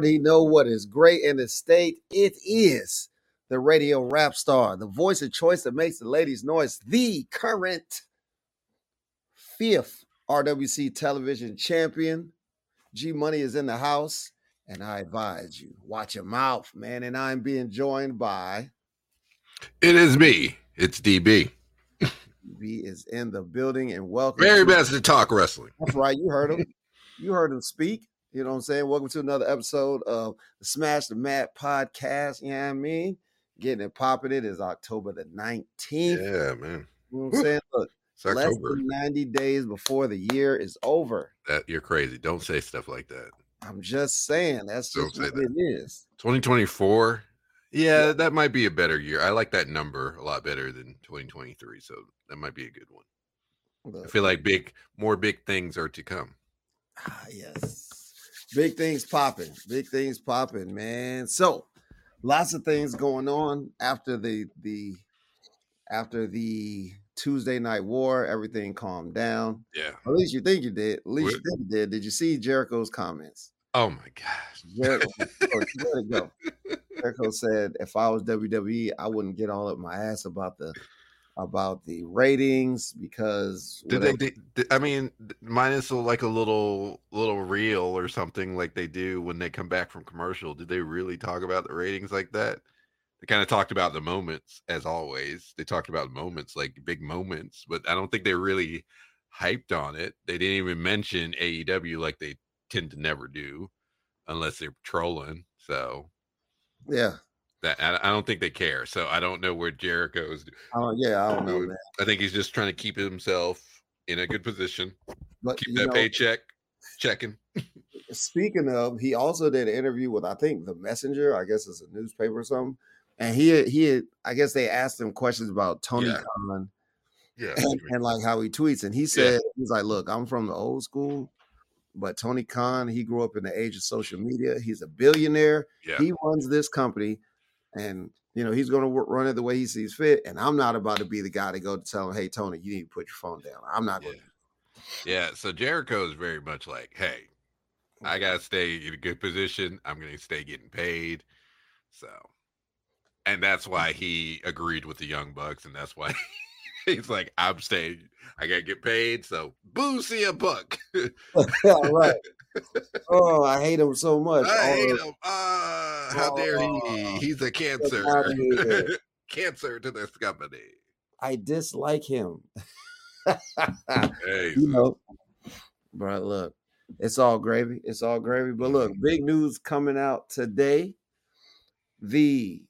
already know what is great in the state. It is the radio rap star, the voice of choice that makes the ladies noise, the current fifth RWC television champion. G Money is in the house, and I advise you watch your mouth, man. And I'm being joined by It is me. It's DB. DB is in the building, and welcome. Very best to talk wrestling. That's right. You heard him. You heard him speak. You know what I'm saying? Welcome to another episode of the Smash the Mat podcast. You know what I mean? Getting it popping. It is October the 19th. Yeah, man. You know what I'm saying? Look, less than 90 days before the year is over. That you're crazy. Don't say stuff like that. I'm just saying. That's Don't just say what that. it is. 2024. Yeah, that might be a better year. I like that number a lot better than 2023. So that might be a good one. I feel like big, more big things are to come. Ah, yes. Big things popping. Big things popping, man. So lots of things going on after the the after the Tuesday night war. Everything calmed down. Yeah. At least you think you did. At least you think you did. Did you see Jericho's comments? Oh my gosh. Jericho, oh? Jericho said, "If I was WWE, I wouldn't get all up my ass about the about the ratings because Did they, whatever." did- I mean, minus like a little little reel or something like they do when they come back from commercial. Did they really talk about the ratings like that? They kind of talked about the moments as always. They talked about moments like big moments, but I don't think they really hyped on it. They didn't even mention AEW like they tend to never do, unless they're trolling. So yeah, that I, I don't think they care. So I don't know where Jericho's. Don't, yeah, I don't know, man. I think he's just trying to keep himself in a good position But keep that know, paycheck checking. Uh, speaking of, he also did an interview with I think the Messenger. I guess it's a newspaper or something. And he he had, I guess they asked him questions about Tony Yeah. Khan Yeah, and, and like how he tweets. And he said he's like, look, I'm from the old school, but Tony Khan, he grew up in the age of social media. He's a billionaire. yeah, He runs this company, and you know he's going to run it the way he sees fit. And I'm not about to be the guy to go to tell him, hey Tony, you need to put your phone down. I'm not yeah, going. to yeah. So Jericho is very much like, hey, I gotta stay in a good position. I'm gonna stay getting paid. So, and that's mm. why he agreed with the Young Bucks, and that's why he's like, I'm staying. I gotta get paid. So, boo, see a buck. yeah, right. Oh, I hate him so much. I All hate him. Ah, how dare he? Oh, He's a cancer. cancer to this company. I dislike him. Hey, you know, bro. Look, it's all gravy. It's all gravy. But look, big news coming out today. The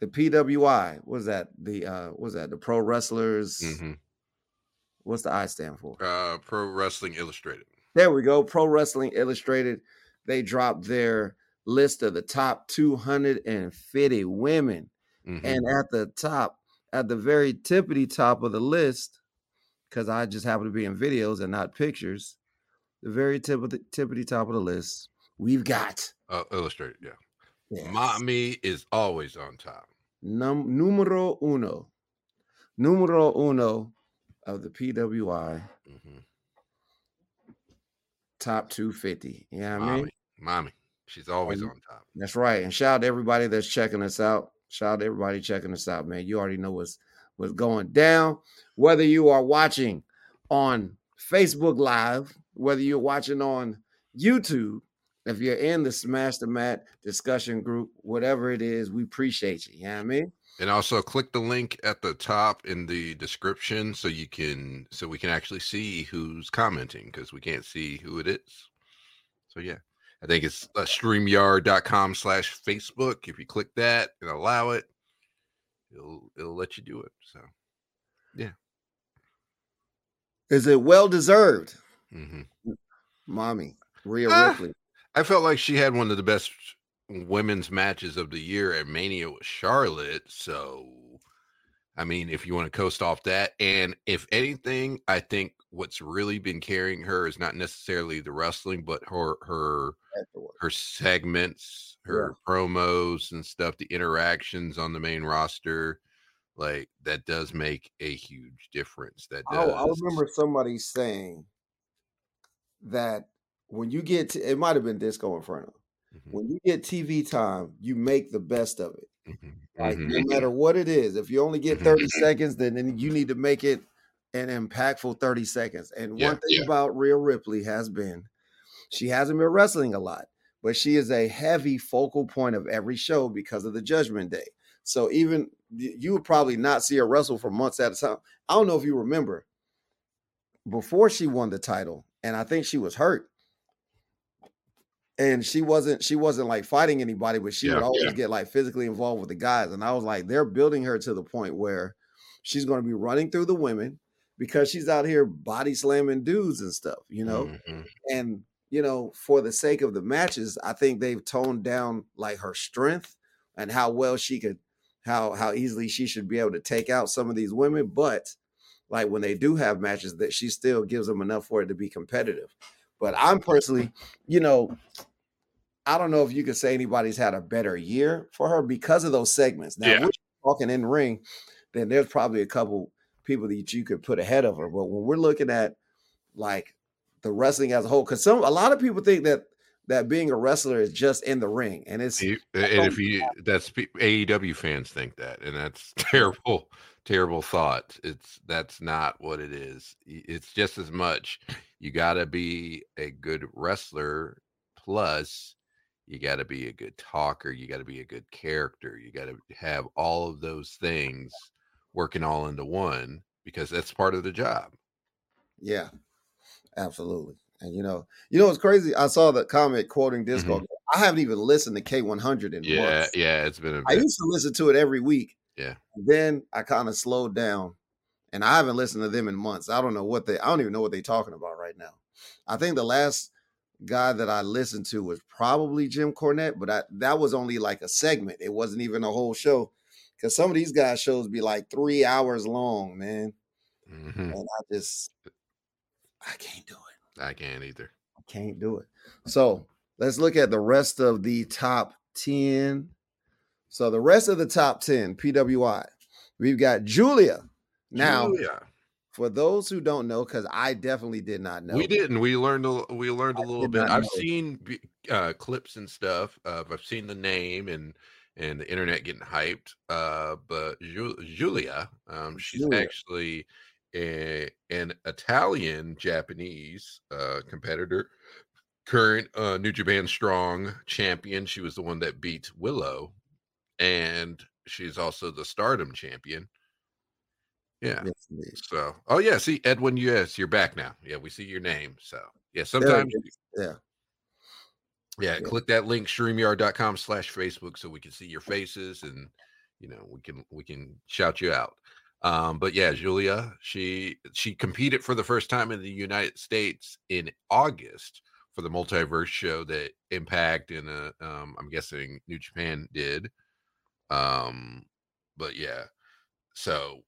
the PWI was that the uh was that the Pro Wrestlers? mhm. What's the I stand for? uh, Pro Wrestling Illustrated. There we go. Pro Wrestling Illustrated. They dropped their list of the top 250 women. Mhm. And at the top, at the very tippity top of the list, because I just happen to be in videos and not pictures, the very tip of the tippity top of the list, we've got Uh, Illustrated, yeah. yes, Mommy is always on top. num- numero uno, numero uno of the PWI Mhm. Top 250. You know I mean? mommy, she's always on top. That's right. And shout out to everybody that's checking us out. Shout out to everybody checking us out, man. You already know what's what's going down. Whether you are watching on Facebook Live, whether you're watching on YouTube, if you're in the Smash the Mat discussion group, whatever it is, we appreciate you. You know what I mean? And also click the link at the top in the description so you can so we can actually see who's commenting because we can't see who it is. So yeah. I think it's uh, streamyard.com slash Facebook. If you click that and allow it, it'll it'll let you do it. So yeah. Is it well deserved? mhm. Mommy, Rhea Ah. Ripley. I felt like she had one of the best women's matches of the year at Mania with Charlotte. So, I mean, if you want to coast off that, and if anything, I think what's really been carrying her is not necessarily the wrestling, but her her her segments, her promos and stuff, the interactions on the main roster. Like that does make a huge difference. That oh, I. I remember somebody saying that when you get to, it might have been Disco Inferno. Mhm, When you get TV time, you make the best of it. mhm, Like mhm. no matter what it is, if you only get Mhm. 30 seconds, then, then you need to make it an impactful 30 seconds. And Yeah, one thing about Rhea Ripley has been she hasn't been wrestling a lot, but she is a heavy focal point of every show because of the judgment day. So even you would probably not see her wrestle for months at a time. I don't know if you remember before she won the title, and I think she was hurt. And she wasn't she wasn't like fighting anybody, but she would always yeah. get like physically involved with the guys. And I was like, they're building her to the point where she's going to be running through the women because she's out here body slamming dudes and stuff, you know Mhm. and you know for the sake of the matches i think they've toned down like her strength and how well she could how how easily she should be able to take out some of these women but like when they do have matches that she still gives them enough for it to be competitive but i'm personally you know i don't know if you could say anybody's had a better year for her because of those segments now Yeah. we're talking in ring then there's probably a couple people that you could put ahead of her but when we're looking at like the wrestling as a whole because some a lot of people think that that being a wrestler is just in the ring and it's and if you that's AEW fans think that, and that's terrible, terrible thought. It's that's not what it is. It's just as much you got to be a good wrestler, plus you got to be a good talker. You got to be a good character. You got to have all of those things working all into one because that's part of the job. yeah absolutely and you know you know what's crazy i saw the comment quoting disco mm-hmm. i haven't even listened to k100 in Yeah, months yeah, yeah, it's been a i used to listen to it every week Yeah. then i kind of slowed down and i haven't listened to them in months i don't know what they i don't even know what they're talking about right now i think the last guy that i listened to was probably jim cornette but I, that was only like a segment it wasn't even a whole show because some of these guys shows be like three hours long man Mhm. and i just i can't do it I can't either. I can't do it. So let's look at the rest of the top 10. So the rest of the top 10 PWI, we've got Julia. Now, Julia. For those who don't know, because I definitely did not know. We didn't. We learned. A, we learned a I little bit. I've seen uh, clips and stuff. Uh, I've seen the name and and the internet getting hyped. Uh, but Ju- Julia, um, she's Julia. actually a, an Italian Japanese uh, competitor, current uh, New Japan Strong champion. She was the one that beat Willow, and she's also the Stardom champion. Yeah. So, oh yeah, see Edwin, yes, you're back now. Yeah, we see your name. So, yeah, sometimes. Yeah. yeah, Yeah. click that link streamyard.com slash Facebook so we can see your faces and you know we can we can shout you out. Um, but yeah, Julia, she she competed for the first time in the United States in August for the multiverse show that Impact and uh, um, I'm guessing New Japan did. Um, but yeah, so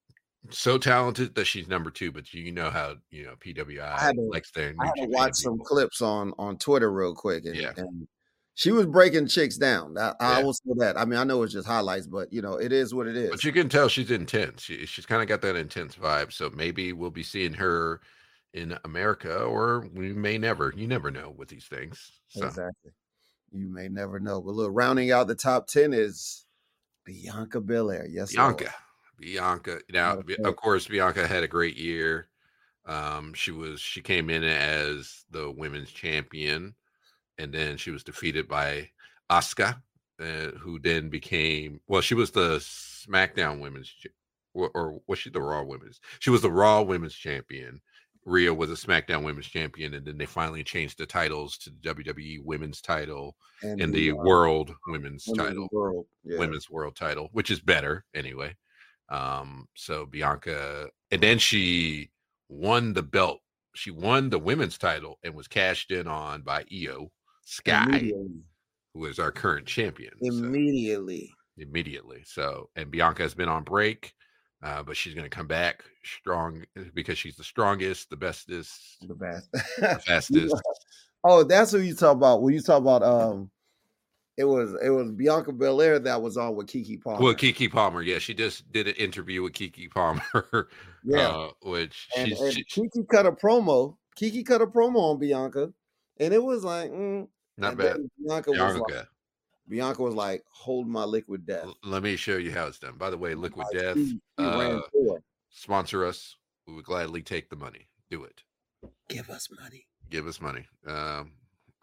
so talented that she's number two, but you know how you know PWI had to- likes their I had to watch some people. clips on on Twitter real quick. And, Yeah. and she was breaking chicks down. I, I will say that. I mean, I know it's just highlights, but you know, it is what it is. But you can tell she's intense. She, she's kind of got that intense vibe. So maybe we'll be seeing her in America, or we may never. You never know with these things. So Exactly. You may never know. But look, rounding out the top 10 is Bianca Belair. Yes, Lord. Bianca. Now, Not a Bi- fan. of course, Bianca had a great year. Um, she was she came in as the women's champion, and then she was defeated by Asuka, uh, who then became well. She was the SmackDown Women's, or, or was she the Raw Women's? She was the Raw Women's Champion. Rhea was a SmackDown Women's Champion, and then they finally changed the titles to the WWE Women's Title and the uh, World Women's Women's Title World. Yeah. women's world title, which is better anyway. Um, so Bianca, and then she won the belt. She won the women's title and was cashed in on by Iyo Sky, who is our current champion. so- Immediately. immediately. So, and Bianca has been on break, uh, but she's going to come back strong uh, because she's the strongest, the bestest, The best. the fastest. oh, that's who you talk about. When you talk about um it was it was Bianca Belair that was on with Keke Palmer. Well, Keke Palmer, yeah, she just did an interview with Keke Palmer, yeah. uh, which and, she's, and she- Keke cut a promo. Keke cut a promo on Bianca, and it was like, mm, Not bad. then Bianca was like, Bianca. Bianca was like, hold my liquid death. L- Let me show you how it's done. By the way, Liquid Like, Death she ran uh, sponsor us. We would gladly take the money. Do it. Give us money. Give us money. Um,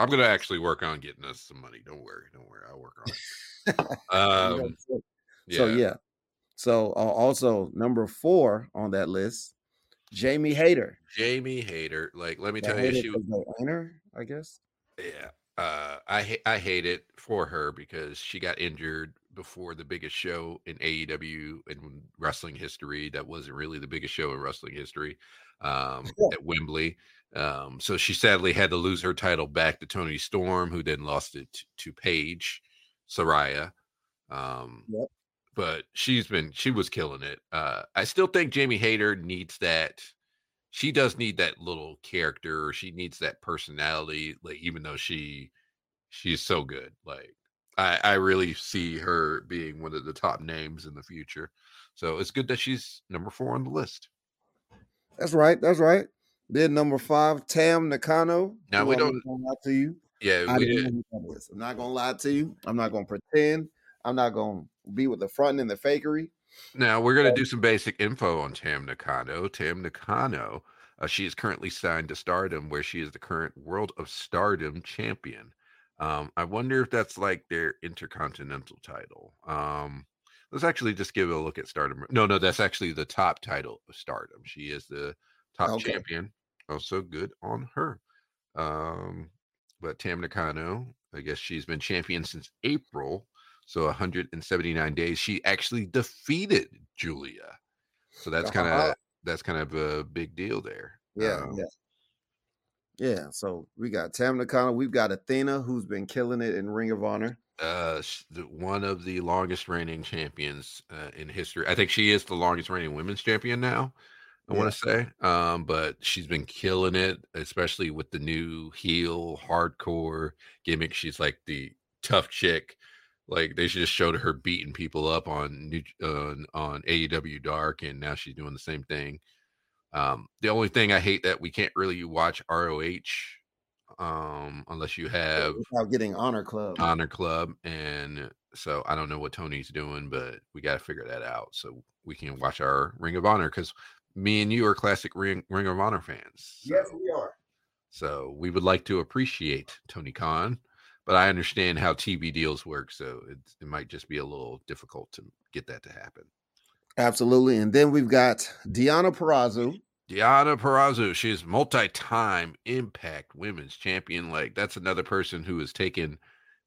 I'm gonna actually work on getting us some money. Don't worry. Don't worry. I'll work on it. Um, So yeah. So uh, also number four on that list, Jamie Hayter. Jamie Hayter. Like, let me tell you, she was the owner, I guess. Yeah. Uh, I ha- I hate it for her because she got injured before the biggest show in AEW and wrestling history. That wasn't really the biggest show in wrestling history um, Yeah. at Wembley. Um, so she sadly had to lose her title back to Toni Storm, who then lost it t- to Paige Saraya. Um, Yep. But she's been she was killing it. Uh, I still think Jamie Hayter needs that she does need that little character she needs that personality like even though she she's so good like i i really see her being one of the top names in the future so it's good that she's number four on the list That's right. That's right. Then number five, Tam Nakano. Now, we don't- gonna lie to you. yeah I we didn't did know who that is. I'm not gonna lie to you. I'm not gonna pretend. I'm not gonna be with the front and the fakery. now we're going to do some basic info on tam nakano tam nakano uh, she is currently signed to stardom where she is the current world of stardom champion um, i wonder if that's like their intercontinental title um, let's actually just give a look at stardom no no that's actually the top title of stardom she is the top Okay. champion also good on her um, but tam nakano i guess she's been champion since april so 179 days she actually defeated julia so that's kind Uh-huh. of that's kind of a big deal there Yeah, Um, yeah. Yeah. So we got Tam Nakano. We've got Athena, who's been killing it in Ring of Honor. uh one of the longest reigning champions uh, in history i think she is the longest reigning women's champion now i want to say um but she's been killing it especially with the new heel hardcore gimmick. She's like the tough chick. Like they just showed her beating people up on new uh, on aew dark and now she's doing the same thing. Um the only thing i hate that we can't really watch roh um unless you have without getting Honor Club. honor club and so i don't know what tony's doing but we got to figure that out so we can watch our ring of honor because me and you are classic ring, ring of honor fans so, yes, we are. so we would like to appreciate tony khan but i understand how tv deals work so it, it might just be a little difficult to get that to happen Absolutely. And then we've got Deonna Purrazzo. Deonna Purrazzo, she's multi-time Impact Women's Champion. Like that's another person who has taken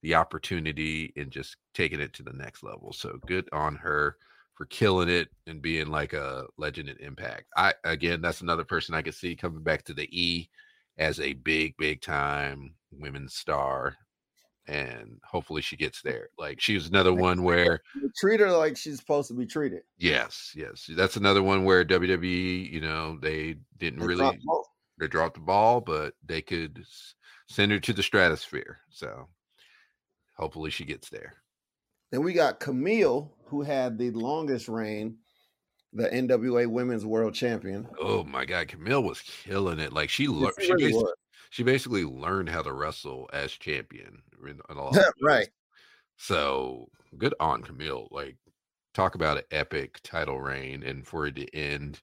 the opportunity and just taken it to the next level. So good on her for killing it and being like a legend at Impact. I again, that's another person I could see coming back to the E as a big, big time women's star. And hopefully she gets there. Like she was another one where treat her like she's supposed to be treated. Yes, yes. That's another one where WWE, you know, they didn't They really dropped the they dropped the ball, but they could send her to the stratosphere. So hopefully she gets there. Then we got Kamille, who had the longest reign, the NWA Women's World Champion. Oh my God, Kamille was killing it. Like she learned, She really basi- was. she basically learned how to wrestle as champion. in- in a lot of ways. right. So good on Kamille. Like talk about an epic title reign, and for it to end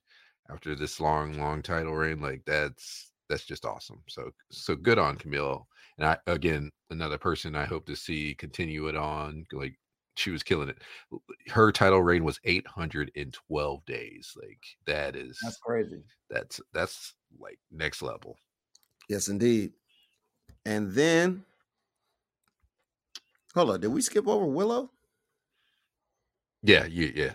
after this long, long title reign, like that's that's just awesome. So so good on Kamille. And I again another person I hope to see continue it on. Like she was killing it. Her title reign was 812 days. Like that is That's crazy. that's that's like next level. Yes, indeed. And then, hold on, did we skip over Willow? Yeah, yeah, yeah.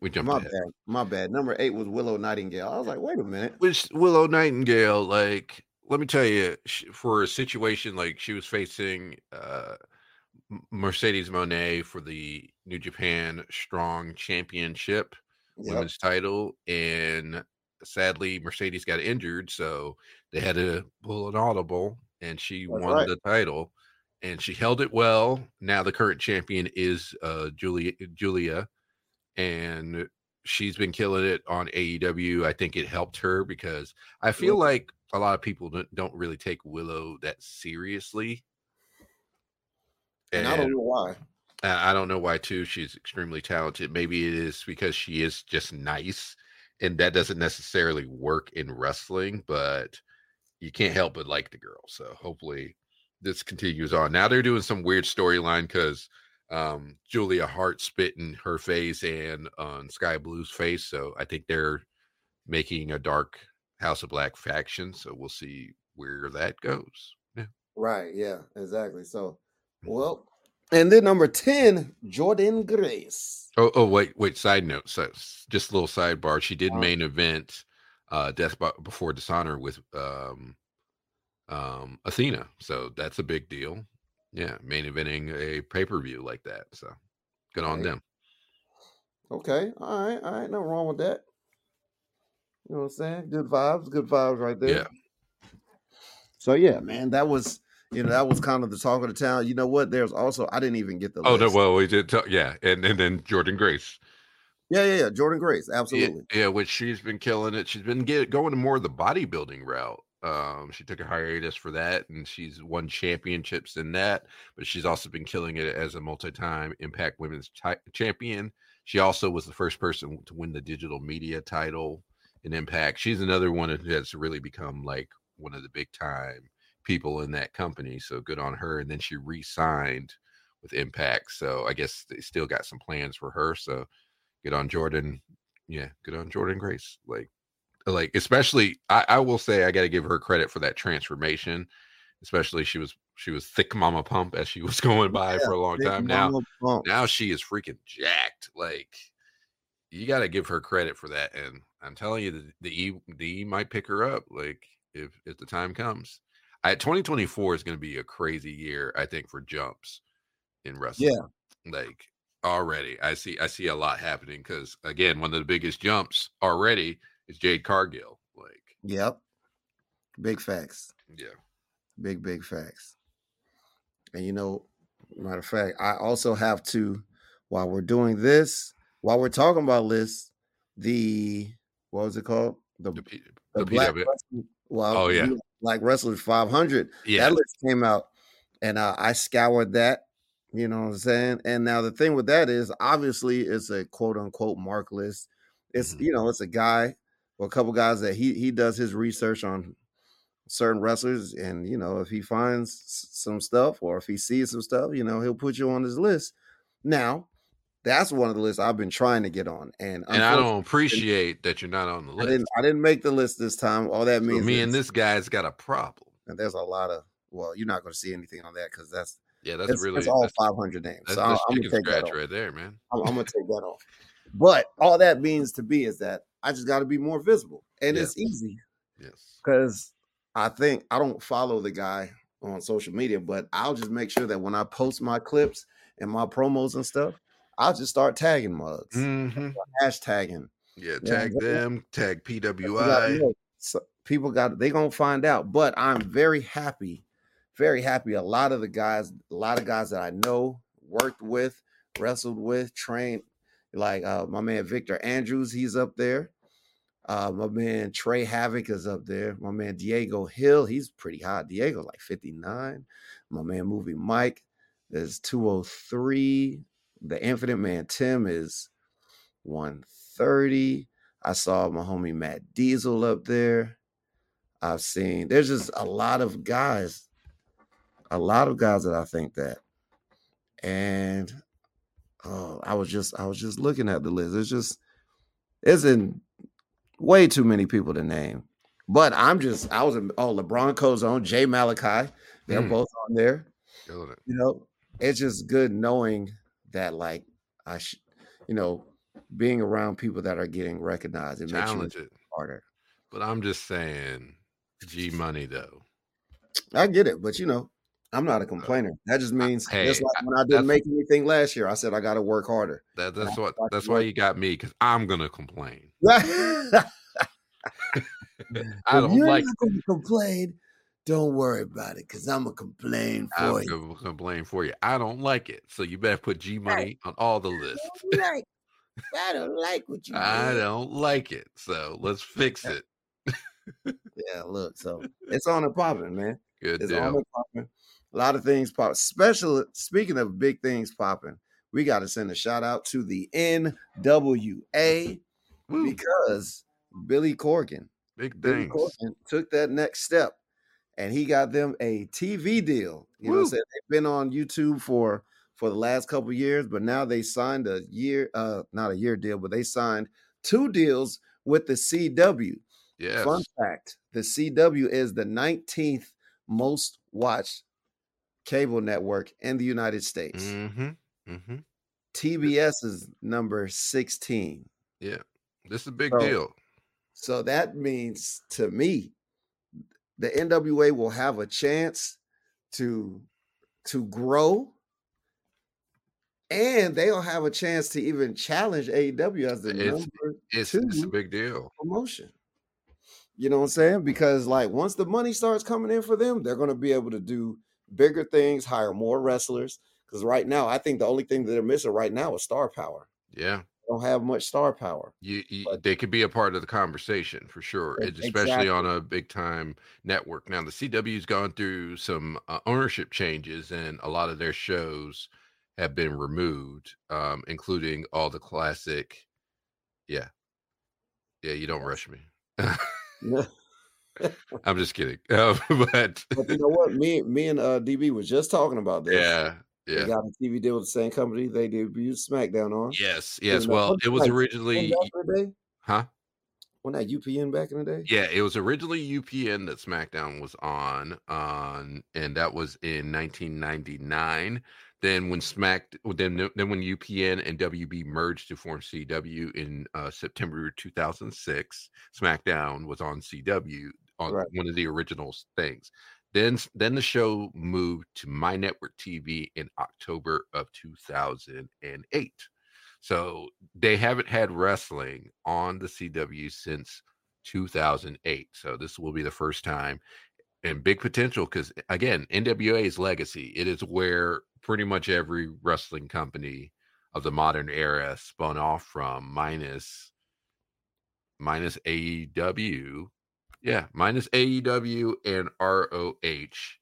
We jumped My ahead. bad. My bad. Number eight was Willow Nightingale. I was like, wait a minute. Which Willow Nightingale, like, let me tell you, sh- for a situation like she was facing uh, M- Mercedes Moné for the New Japan Strong Championship Yep. women's title, and sadly Mercedes got injured, so they had to pull an audible, and she That's won right. the title, and she held it well. Now the current champion is uh, Julia Julia, and she's been killing it on AEW. I think it helped her because I feel like a lot of people don't really take Willow that seriously. And, and I don't know why. I don't know why too. She's extremely talented. Maybe it is because she is just nice, and that doesn't necessarily work in wrestling. But you can't help but like the girl. So hopefully this continues on. Now they're doing some weird storyline because um, Julia Hart spit in her face and on Skye Blue's face. So I think they're making a dark House of Black faction. So we'll see where that goes. Yeah. Right. Yeah. Exactly. So. Well, and then number 10, Jordynne Grace. Oh, oh, wait, wait. Side note. So just a little sidebar. She did uh-huh. main event uh Death Before Dishonor with um um Athena. So that's a big deal. Yeah, main eventing a pay-per-view like that. So good on right. them. Okay. All right. All right. Nothing wrong with that. You know what I'm saying? Good vibes, good vibes right there. Yeah. So yeah, man, that was you know that was kind of the talk of the town. You know what? There's also I didn't even get the. Oh list. no, well we did. Talk, yeah, and and then Jordynne Grace. Yeah, yeah, yeah. Jordynne Grace, absolutely. Yeah, yeah, which she's been killing it. She's been get, going to more of the bodybuilding route. Um, she took a hiatus for that, and she's won championships in that. But she's also been killing it as a multi-time Impact Women's t- Champion. She also was the first person to win the digital media title in Impact. She's another one who has really become like one of the big time people in that company. So good on her. And then she re-signed with Impact. So I guess they still got some plans for her. So good on Jordynne. Yeah, good on Jordynne Grace. Like like especially I, I will say I got to give her credit for that transformation. Especially she was she was thick mama pump as she was going by yeah, for a long time. Now now she is freaking jacked. Like you got to give her credit for that. And I'm telling you, the, the E the E might pick her up. Like if if the time comes. I 2024 is going to be a crazy year, I think, for jumps in wrestling. Yeah, like already, I see I see a lot happening because again, one of the biggest jumps already is Jade Cargill. Like, yep, big facts. Yeah, big big facts. And you know, matter of fact, I also have to while we're doing this, while we're talking about lists, the what was it called? The the, P, the, the Black well, oh yeah, Black Wrestlers 500. Yeah, that list came out, and uh, I scoured that. You know what I'm saying? And now the thing with that is, obviously, it's a quote unquote mark list. It's mm-hmm. you know, it's a guy or a couple guys that he he does his research on certain wrestlers, and you know, if he finds some stuff or if he sees some stuff, you know, he'll put you on his list. Now, that's one of the lists I've been trying to get on, and and I don't appreciate that you're not on the list. I didn't, I didn't make the list this time. All that means so me and this guy's got a problem. And there's a lot of well, you're not going to see anything on that because that's yeah, that's really that's all 500 names. That's, so that's I'm, gonna take that right there, man. I'm, I'm gonna take that off. But all that means to be is that I just got to be more visible, and yes. it's easy. Yes, because I think I don't follow the guy on social media, but I'll just make sure that when I post my clips and my promos and stuff, I'll just start tagging mugs, mm-hmm. hashtagging. Yeah, tag them, tag PWI. So people got they gonna find out. But I'm very happy, very happy. A lot of the guys, a lot of guys that I know, worked with, wrestled with, trained, like uh, my man Victor Andrews, he's up there. Uh, my man Trey Havoc is up there. My man Diego Hill, he's pretty hot. Diego like 59. My man Movie Mike is 203. The Infinite Man Tim is 130. I saw my homie Matt Diesel up there. I've seen there's just a lot of guys, a lot of guys that I think that. And oh, I was just I was just looking at the list. It's just isn't way too many people to name. But I'm just I was in oh LeBron Cozone, Jay Malachi, they're mm. both on there. You know, it's just good knowing that like I should, you know, being around people that are getting recognized and makes it harder. But I'm just saying, G Money though. I get it, but you know, I'm not a uh, complainer. That just means hey, just like when I didn't make anything last year, I said I got to work harder. That, that's what. That's why you got me because I'm gonna complain. I don't like to complain. Don't worry about it, cause I'm gonna complain for I'm you. Complain for you. I don't like it, so you better put G money right. on all the lists. Right. I don't like what you. I don't like it, so let's fix it. yeah, look, so it's on the popping, man. Good it's deal. on the popping. A lot of things pop. Special speaking of big things popping, we got to send a shout out to the NWA Woo, because Billy Corgan, big Billy things. Corgan took that next step and he got them a TV deal. You know what I'm saying? They've been on YouTube for for the last couple years, but now they signed a year, uh, not a year deal, but they signed two deals with the CW. Yes. Fun fact: the CW is the 19th most watched cable network in the United States. Mm-hmm. Mm-hmm. TBS is number 16. Yeah. This is a big So- deal. So that means to me, the NWA will have a chance to to grow, and they'll have a chance to even challenge AEW as the It's- number It's, it's a big deal. promotion. You know what I'm saying? Because like once the money starts coming in for them, they're going to be able to do bigger things, hire more wrestlers. Because right now, I think the only thing that they're missing right now is star power. Yeah. Don't have much star power. You, you But- they could be a part of the conversation for sure, It's especially on a big time network. Now the CW's gone through some uh, ownership changes, and a lot of their shows have been removed, um, including all the classic. Yeah, yeah. You don't rush me. I'm just kidding. But But you know what? Me, me and uh, DB was just talking about this. yeah, They yeah. got a TV deal with the same company they debuted SmackDown on. Yes, yes. Well, it was originally, UPN back in the day? huh? Wasn't that UPN back in the day? Yeah, it was originally UPN that SmackDown was on, on, and that was in 1999. Then when Smack, then then when UPN and WB merged to form CW in uh, September 2006, SmackDown was on CW on Right. one of the original things. Then then the show moved to My Network TV in October of 2008. So they haven't had wrestling on the CW since 2008. So this will be the first time and big potential because again, NWA's legacy, it is where pretty much every wrestling company of the modern era spun off from minus minus AEW. Yeah, minus AEW and ROH.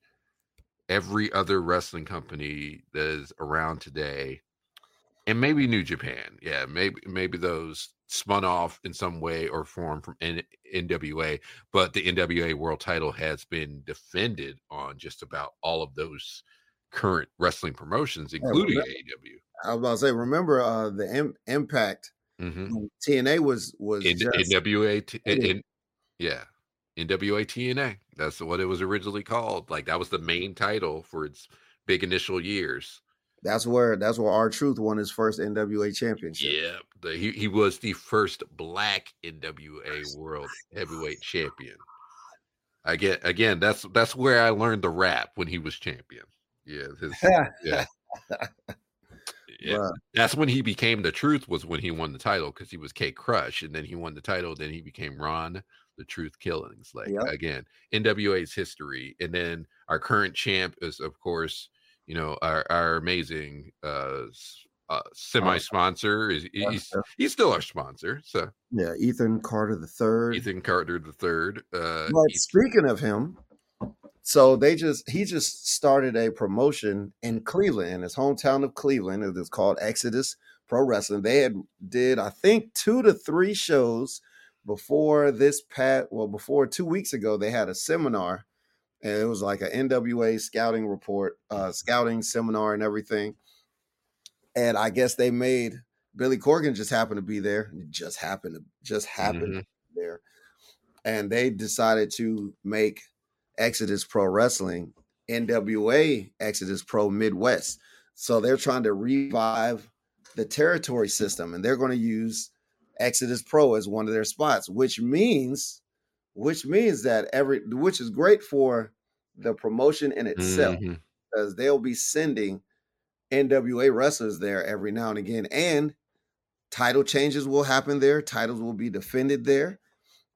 Every other wrestling company that is around today and maybe New Japan. Yeah, maybe maybe those spun off in some way or form from N- NWA, but the NWA World Title has been defended on just about all of those current wrestling promotions, including AEW. I was about to say, remember uh, the M- Impact hmm when TNA was was In, just NWA, t- Yeah. NWA TNA. That's what it was originally called. Like that was the main title for its big initial years. that's where that's where R-Truth won his first NWA championship. Yeah, the, he he was the first black NWA World Heavyweight Champion. Again, again, that's that's where I learned the rap when he was champion. Yeah, his, yeah, yeah. That's when he became the truth. Was when he won the title because he was K-Krush, and then he won the title. Then he became Ron the Truth Killings. Like Yep. again, NWA's history, and then our current champ is of course you know our our amazing uh, uh semi sponsor is he's, he's still our sponsor. So Yeah, Ethan Carter the third. Ethan Carter the third. Uh, But Eth- speaking of him, so they just he just started a promotion in Cleveland, in his hometown of Cleveland. It was called Exodus Pro Wrestling. They had did I think two to three shows before this pat. Well, before two weeks ago, they had a seminar, and it was like an NWA scouting report, uh, scouting seminar, and everything. And I guess they made Billy Corgan just happened to be there. Just happened to just happened Mhm. to there and they decided to make Exodus Pro Wrestling NWA Exodus Pro Midwest. So they're trying to revive the territory system and they're going to use Exodus Pro as one of their spots, which means which means that every which is great for the promotion in itself Mhm. because they'll be sending NWA wrestlers there every now and again and title changes will happen there, titles will be defended there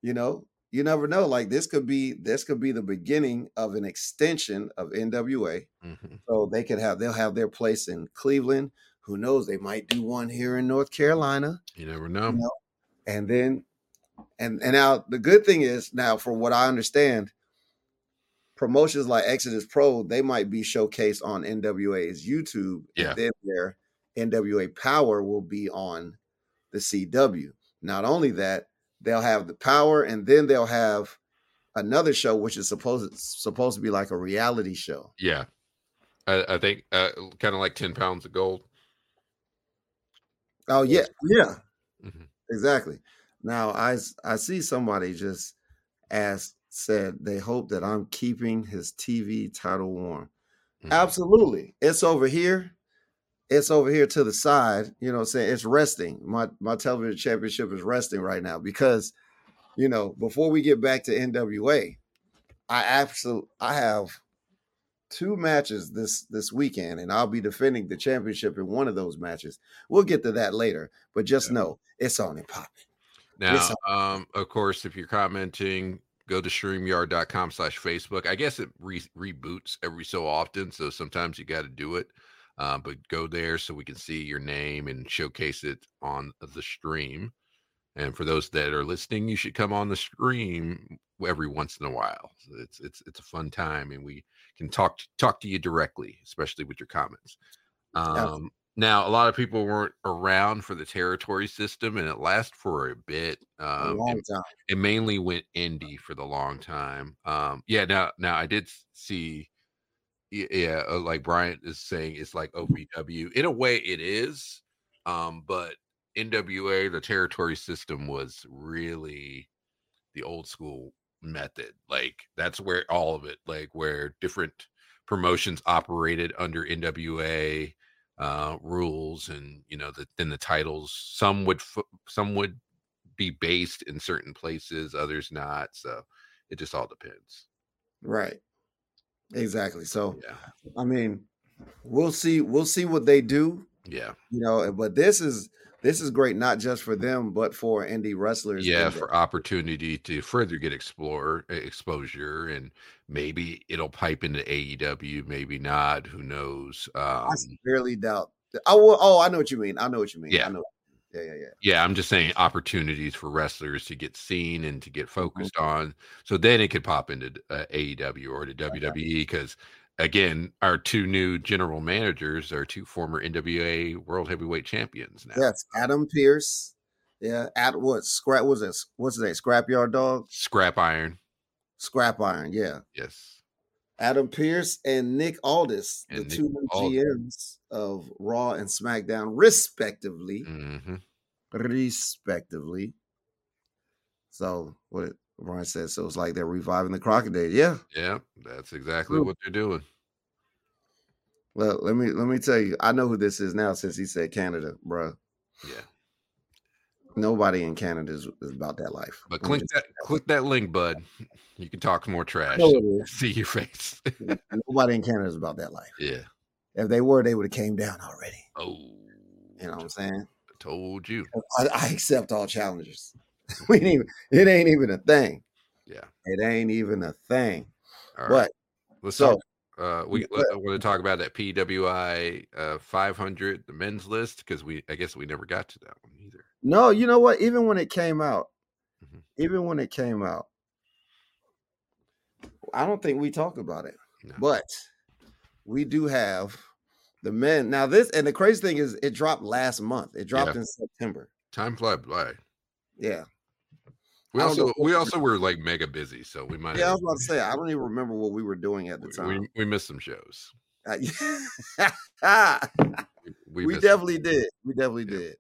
you know you never know like this could be this could be the beginning of an extension of nwa Mhm. so they could have they'll have their place in cleveland who knows they might do one here in north carolina You never know. know, and then and and now the good thing is now for what i understand promotions like Exodus Pro, they might be showcased on NWA's YouTube, Yeah. and then their NWA Power will be on the CW. Not only that, they'll have the Power, and then they'll have another show which is supposed supposed to be like a reality show. Yeah. I, I think uh, kind of like 10 pounds of gold. Oh yeah, yeah, Mhm. exactly. Now I I see somebody just asked said they hope that I'm keeping his TV title warm. Mhm. Absolutely. It's over here. It's over here to the side. You know I'm saying? It's resting. My my television championship is resting right now because, you know, before we get back to NWA, I absolutely I have two matches this this weekend, and I'll be defending the championship in one of those matches. We'll get to that later, but just Yeah. know it's on and popping. Now, um, of course, if you're commenting, go to streamyard.com slash Facebook. I guess it re- reboots every so often, so sometimes you got to do it. Uh, but go there so we can see your name and showcase it on the stream. And for those that are listening, you should come on the stream every once in a while. It's it's it's a fun time, and we can talk talk to you directly, especially with your comments. Um, now, a lot of people weren't around for the territory system, and it lasted for a bit. A Um, long it, time. it mainly went indie for the long time. Um, yeah, now now I did see, yeah, uh, like Bryant is saying, it's like OVW. In a way, it is, um, but NWA, the territory system was really the old school method. Like that's where all of it, like where different promotions operated under NWA uh rules and you know the then the titles some would fo- some would be based in certain places others not so it just all depends Right. Exactly. So yeah I mean, we'll see. We'll see what they do. yeah You know, but this is this is great not just for them, but for indie wrestlers. yeah for opportunity to further get explore exposure and maybe it'll pipe into AEW maybe not who knows um I severely doubt. Oh, well, oh, I know what you mean. I know what you mean. Yeah. I know. Yeah, yeah, yeah. yeah i'm just saying opportunities for wrestlers to get seen and to Mm-hmm. get focused on so then it could pop into uh, aew or to wwe because again our two new general managers are two former nwa world heavyweight champions now Yes, Adam Pearce. Yeah, at what scrap was it? What's his name? Scrapyard Dog, scrap iron Scrap Iron. Yeah, yes Adam Pearce and Nick Aldis, the Nick two new. GMs of Raw and SmackDown, respectively. hmm respectively. So what Brian said, so it's like they're reviving the crocodile. Yeah. yeah that's exactly True. what they're doing Well, let me let me tell you, I know who this is now since he said Canada, bruh. yeah Nobody in Canada is, is about that life. but click that click that link bud you can talk more trash know it is. see your face Nobody in Canada is about that life. yeah If they were, they would have came down already. oh You know what I'm saying? told you I, I accept all challenges. we ain't even, it ain't even a thing. yeah It ain't even a thing. all right But let's so talk Uh, we Yeah. I want to talk about that PWI uh, 500, the men's list, because we I guess we never got to that one either. no, you know what? Even when it came out, Mhm. even when it came out, I don't think we talked about it. No. But we do have the men now. This and the crazy thing is, it dropped last month. It dropped Yeah. in September. Time flies by. Yeah, We also we also were like mega busy, so we might. yeah. I was about to say, I don't even remember what we were doing at the time. we, we missed some shows. Uh, We, we definitely did. We definitely Yeah. did.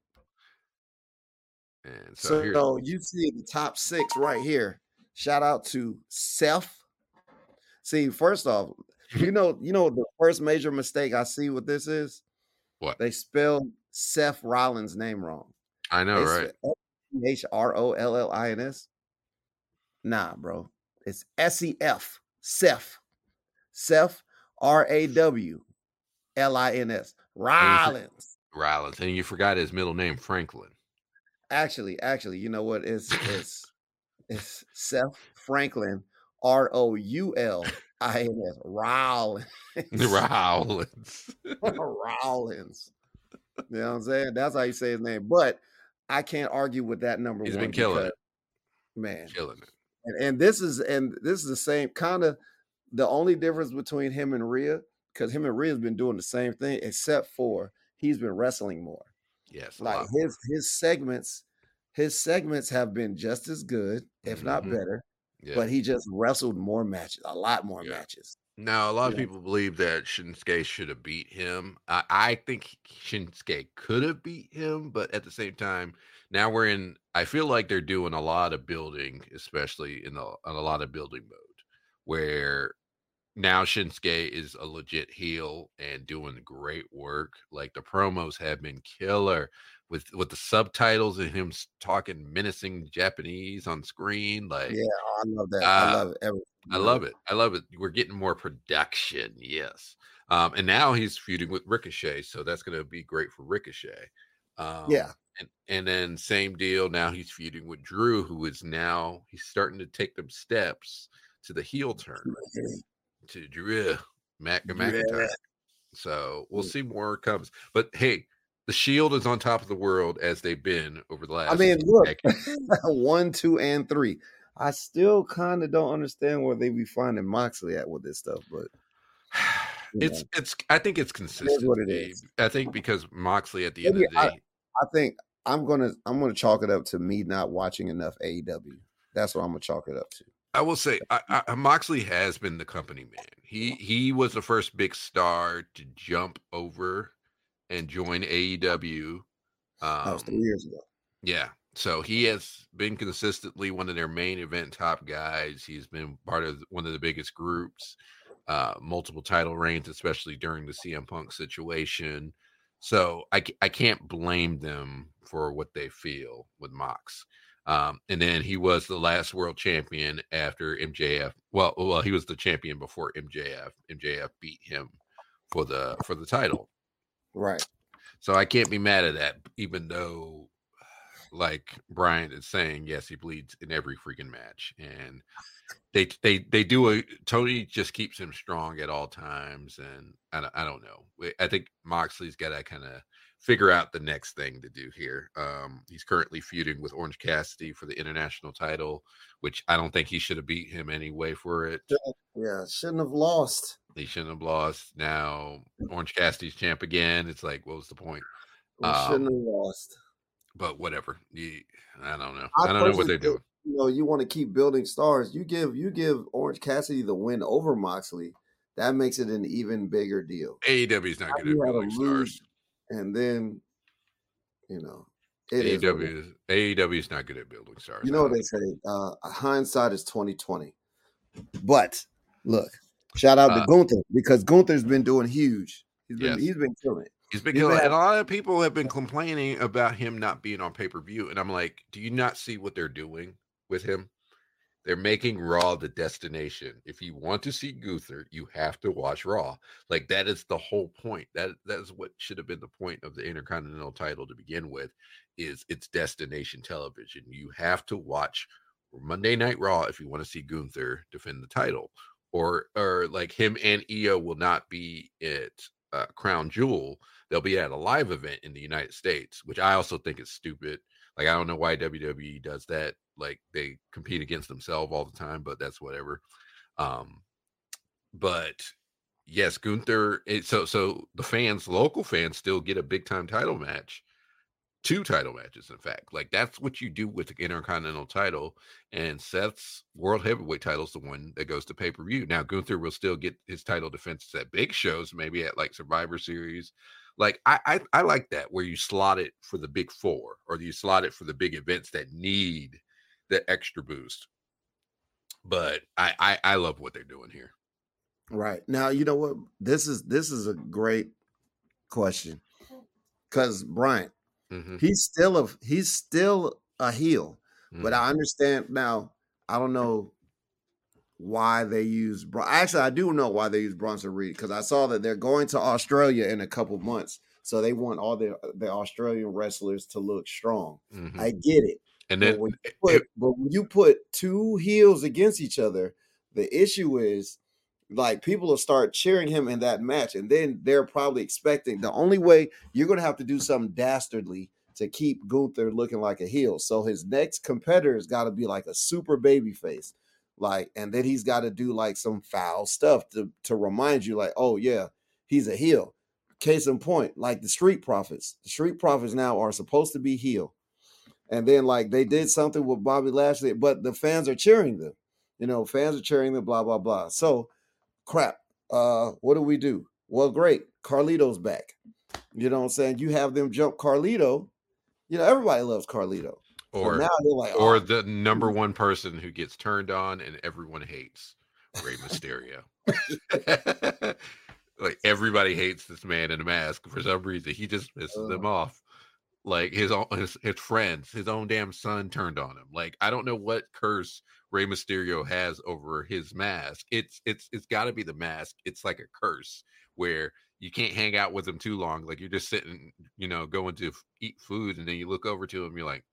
And so, So, you see the top six right here. Shout out to Seth. See, first off, you know, you know the first major mistake I see with this is What? they spelled Seth Rollins' name wrong. I know, They right? H R O L L I N S. Nah, bro. It's S E F. Seth. Seth R A W L I N S. Rollins. Rollins, and you forgot his middle name, Franklin. Actually, actually, you know what? It's it's it's Seth Franklin, R O U L I N S. Rollins. Rollins. Rollins. You know what I'm saying? That's how you say his name. But I can't argue with that number He's been killing because, it. Man. Killing it. And, and this is and this is the same kind of the only difference between him and Rhea, because him and Rhea has been doing the same thing, except for he's been wrestling more. Yes, Like lot more. his his segments, his segments have been just as good, if not Mhm. better. Yeah. But he just wrestled more matches, a lot more Yeah. matches. Now, a lot of Yeah. people believe that Shinsuke should have beat him. I, I think Shinsuke could have beat him, but at the same time, now we're in. I feel like they're doing a lot of building, especially in a, in a lot of building mode, where now Shinsuke is a legit heel and doing great work. Like the promos have been killer with with the subtitles and him talking menacing Japanese on screen. Like Yeah, I love that. I Uh, love it. I love it. I love it. We're getting more production. Yes. Um, and now he's feuding with Ricochet, so that's going to be great for Ricochet. Um, Yeah. And, and then same deal. Now he's feuding with Drew, who is now he's starting to take them steps to the heel turn to Drew Mac. McIntyre. So we'll Mm. see more comes. But hey, the Shield is on top of the world as they've been over the last. I mean, look, one, two, and three. I still kind of don't understand where they be finding Moxley at with this stuff, but it's know, it's. I think it's consistent. is what it is. I think because Moxley at the end of the day, I think I'm gonna I'm gonna chalk it up to me not watching enough AEW. That's what I'm gonna chalk it up to. I will say I, I, Moxley has been the company man. He he was the first big star to jump over and join AEW. That was Um, three years ago. yeah, so he has been consistently one of their main event top guys. He's been part of one of the biggest groups, uh, multiple title reigns, especially during the CM Punk situation. So I I can't blame them for what they feel with Mox. Um, and then he was the last world champion after MJF. Well, well, he was the champion before MJF. MJF beat him for the for the title. Right. So I can't be mad at that, even though, like Brian is saying, yes, he bleeds in every freaking match, and they they they do a Tony just keeps him strong at all times, and I don't, I don't know. I think Moxley's got to kind of figure out the next thing to do here. Um, he's currently feuding with Orange Cassidy for the international title, which I don't think he should have beat him anyway for it. Yeah, shouldn't have lost. He shouldn't have lost. Now Orange Cassidy's champ again. It's like, what was the point? We Um, shouldn't have lost. But whatever. You, I don't know. I I don't know what they're doing. You know, you want to keep building stars. You give you give Orange Cassidy the win over Moxley. That makes it an even bigger deal. AEW's not at to building stars. and then you know it it is. AEW is not good at building stars. You know what they say? Uh, hindsight is twenty twenty. But look, shout out Uh, to Gunther because Gunther's been doing huge. He's been Yes. he's been killing it. He's been killing, and a lot of people have been complaining about him not being on pay per view. And I'm like, do you not see what they're doing with him? They're making Raw the destination. If you want to see Gunther, you have to watch Raw. Like that is the whole point. That that is what should have been the point of the Intercontinental title to begin with. Is it's destination television. You have to watch Monday Night Raw if you want to see Gunther defend the title, or or like him and Iyo will not be at uh, Crown Jewel. They'll be at a live event in the United States, which I also think is stupid. Like I don't know why WWE does that. Like they compete against themselves all the time, but that's whatever. Um, but yes, Gunther. It, so so the fans, local fans, still get a big time title match, two title matches. In fact, like that's what you do with the Intercontinental title, and Seth's World Heavyweight title is the one that goes to pay per view. Now Gunther will still get his title defenses at big shows, maybe at like Survivor Series. Like I, I I like that where you slot it for the big four, or you slot it for the big events that need that extra boost. But I, I I love what they're doing here. Right now, you know what? This is this is a great question because Bryant, Mhm, he's still a he's still a heel, but mhm. I understand now. I don't know why they use. Bron- Actually, I do know why they use Bronson Reed because I saw that they're going to Australia in a couple months, so they want all the the Australian wrestlers to look strong. Mhm. I get it. and But then when, you it- but when you put two heels against each other, the issue is like people will start cheering him in that match, and then they're probably expecting the only way you're going to have to do something dastardly to keep Gunther looking like a heel. So his next competitor's got to be like a super baby face. Like, and then he's got to do like some foul stuff to to remind you, like, oh yeah, he's a heel. Case in point, like the Street Profits. The Street Profits now are supposed to be heel. And then like they did something with Bobby Lashley, but the fans are cheering them. You know, fans are cheering them, blah, blah, blah. So crap. Uh, what do we do? Well, great. Carlito's back. You know what I'm saying? You have them jump Carlito. You know, everybody loves Carlito. Or they're like, oh, or oh, the number one person who gets turned on and everyone hates Rey Mysterio. like everybody hates this man in a mask for some reason. He just pisses them off. Like his own his, his friends, his own damn son turned on him. Like I don't know what curse Rey Mysterio has over his mask. It's it's it's got to be the mask. It's like a curse where you can't hang out with him too long. Like you're just sitting, you know, going to eat food, and then you look over to him. You're like,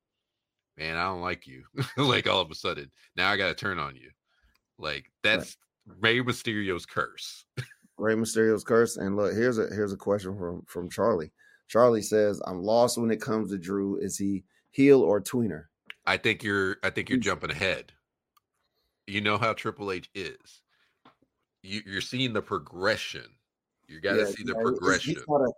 man, I don't like you. like all of a sudden, now I got to turn on you. Like that's Rey Mysterio's curse. Rey Mysterio's curse. And look, here's a here's a question from from Charlie. Charlie says, "I'm lost when it comes to Drew. Is he heel or tweener?" I think you're. I think you're mm. jumping ahead. You know how Triple H is. You, you're seeing the progression. You got to Yeah, see the yeah, progression. gotta-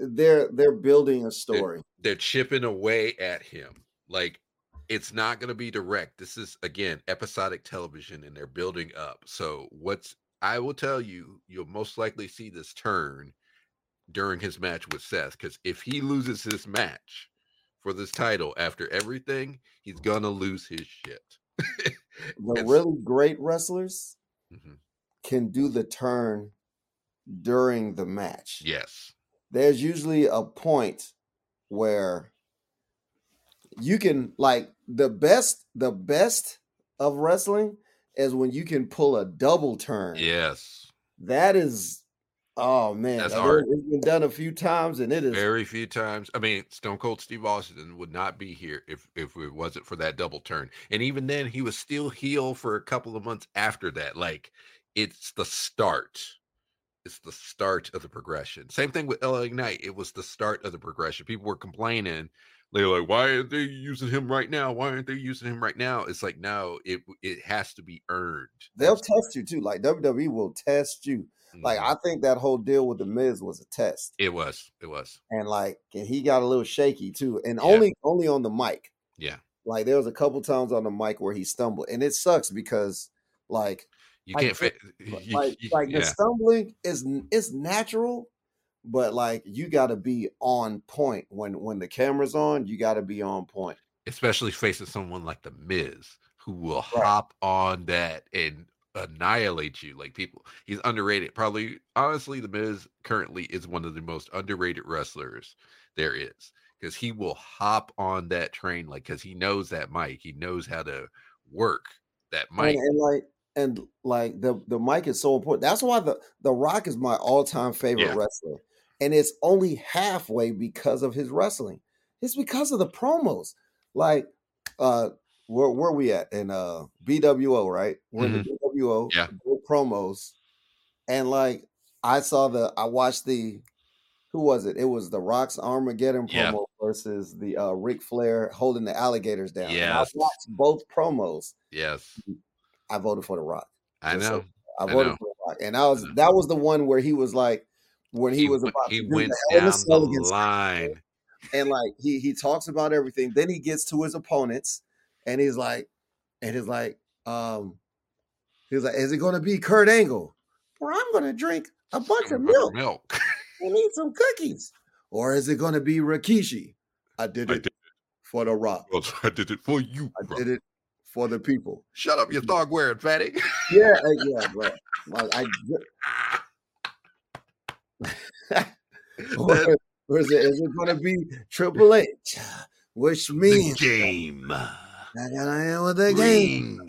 they're they're building a story. they're chipping away at him. Like it's not going to be direct. This is again episodic television, and they're building up. So what's I will tell you, you'll most likely see this turn during his match with Seth. Because if he loses his match for this title after everything, he's gonna lose his shit. The really great wrestlers Mhm. can do the turn during the match. Yes. There's usually a point where you can like the best the best of wrestling is when you can pull a double turn. Yes. That is oh man, That's hard. it- It's been done a few times and it is Very few times. I mean, Stone Cold Steve Austin would not be here if if it wasn't for that double turn. And even then, he was still heel for a couple of months after that. Like, it's the start. It's the start of the progression. Same thing with LA Knight. It was the start of the progression. People were complaining. They were like, "Why aren't they using him right now? Why aren't they using him right now?" It's like, no, it it has to be earned. they'll test you too. Like WWE will test you. Like Mhm. I think that whole deal with the Miz was a test. it was, it was, And like and he got a little shaky too. And Yeah. only only on the mic. yeah. Like there was a couple times on the mic where he stumbled. And it sucks because like You Like, can't fit. like like the stumbling is it's natural, but like you got to be on point when when the camera's on. You got to be on point. especially facing someone like the Miz, who will Right. hop on that and annihilate you. Like people, he's underrated. Probably, honestly, the Miz currently is one of the most underrated wrestlers there is because he will hop on that train, like because he knows that mic, he knows how to work that mic. And, and like and like the the mic is so important. That's why the the Rock is my all time favorite Yeah. wrestler, and it's only halfway because of his wrestling. It's because of the promos. Like, uh, where where we at in uh BWO? Right, we're in the BWO. Mm-hmm. Yeah. promos, and like I saw the I watched the who was it? It was the Rock's Armageddon Yeah. promo versus the uh Ric Flair holding the alligators down. Yeah, I watched both promos. yes, I voted for the Rock. I Just so- know. I I voted know. for the Rock, and that was I that was the one where he was like, when he, was went- about he went the Hell in a down the line. and like he he talks about everything. Then he gets to his opponents, and he's like, and he's like, um, he's like, is it going to be Kurt Angle, or I'm going to drink a bunch of milk milk. and eat some cookies, or is it going to be Rikishi? I did I it did for the Rock. I did it for you. I bro. did it for the people. Shut up, you dog wearing fatty. Yeah, uh, yeah, bro. Like, I That- or is it, is it going to be Triple H? Which the means game. I gotta end with the game,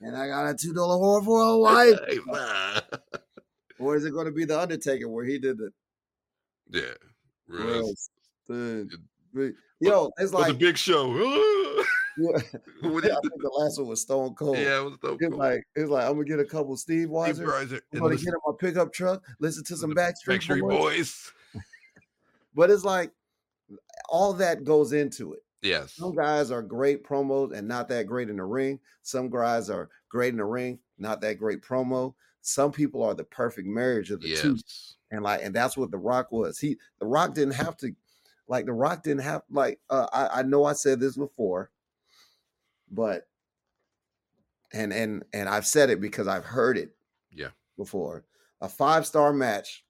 and I got a two dollar horn for a wife. yeah. or is it going to be the Undertaker where he did the Real- Gross. the, the- yo? It's For the like big show. yeah, I think the last one was Stone Cold. yeah, it was so It's cool. like it's like I'm gonna get a couple Steveweiser. I'm gonna listen get in my pickup truck, listen to some Backstreet, Backstreet Boys. Boys. But it's like all that goes into it. Yes. Some guys are great promos and not that great in the ring. Some guys are great in the ring, not that great promo. Some people are the perfect marriage of the two. And like, and that's what The Rock was. He The Rock didn't have to like The Rock didn't have like uh I, I know I said this before, but and and and I've said it because I've heard it Yeah. before. A five-star match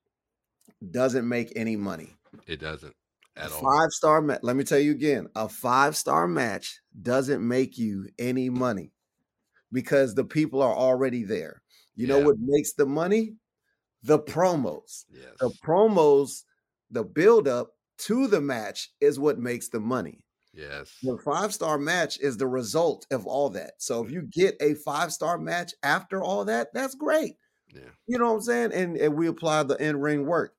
doesn't make any money. It doesn't at a all. five star match. Let me tell you again: a five star match doesn't make you any money because the people are already there. You know what makes the money? The promos. Yes. The promos, the build up to the match is what makes the money. Yes. The five star match is the result of all that. So if you get a five star match after all that, that's great. Yeah. You know what I'm saying? And, and we apply the in ring work.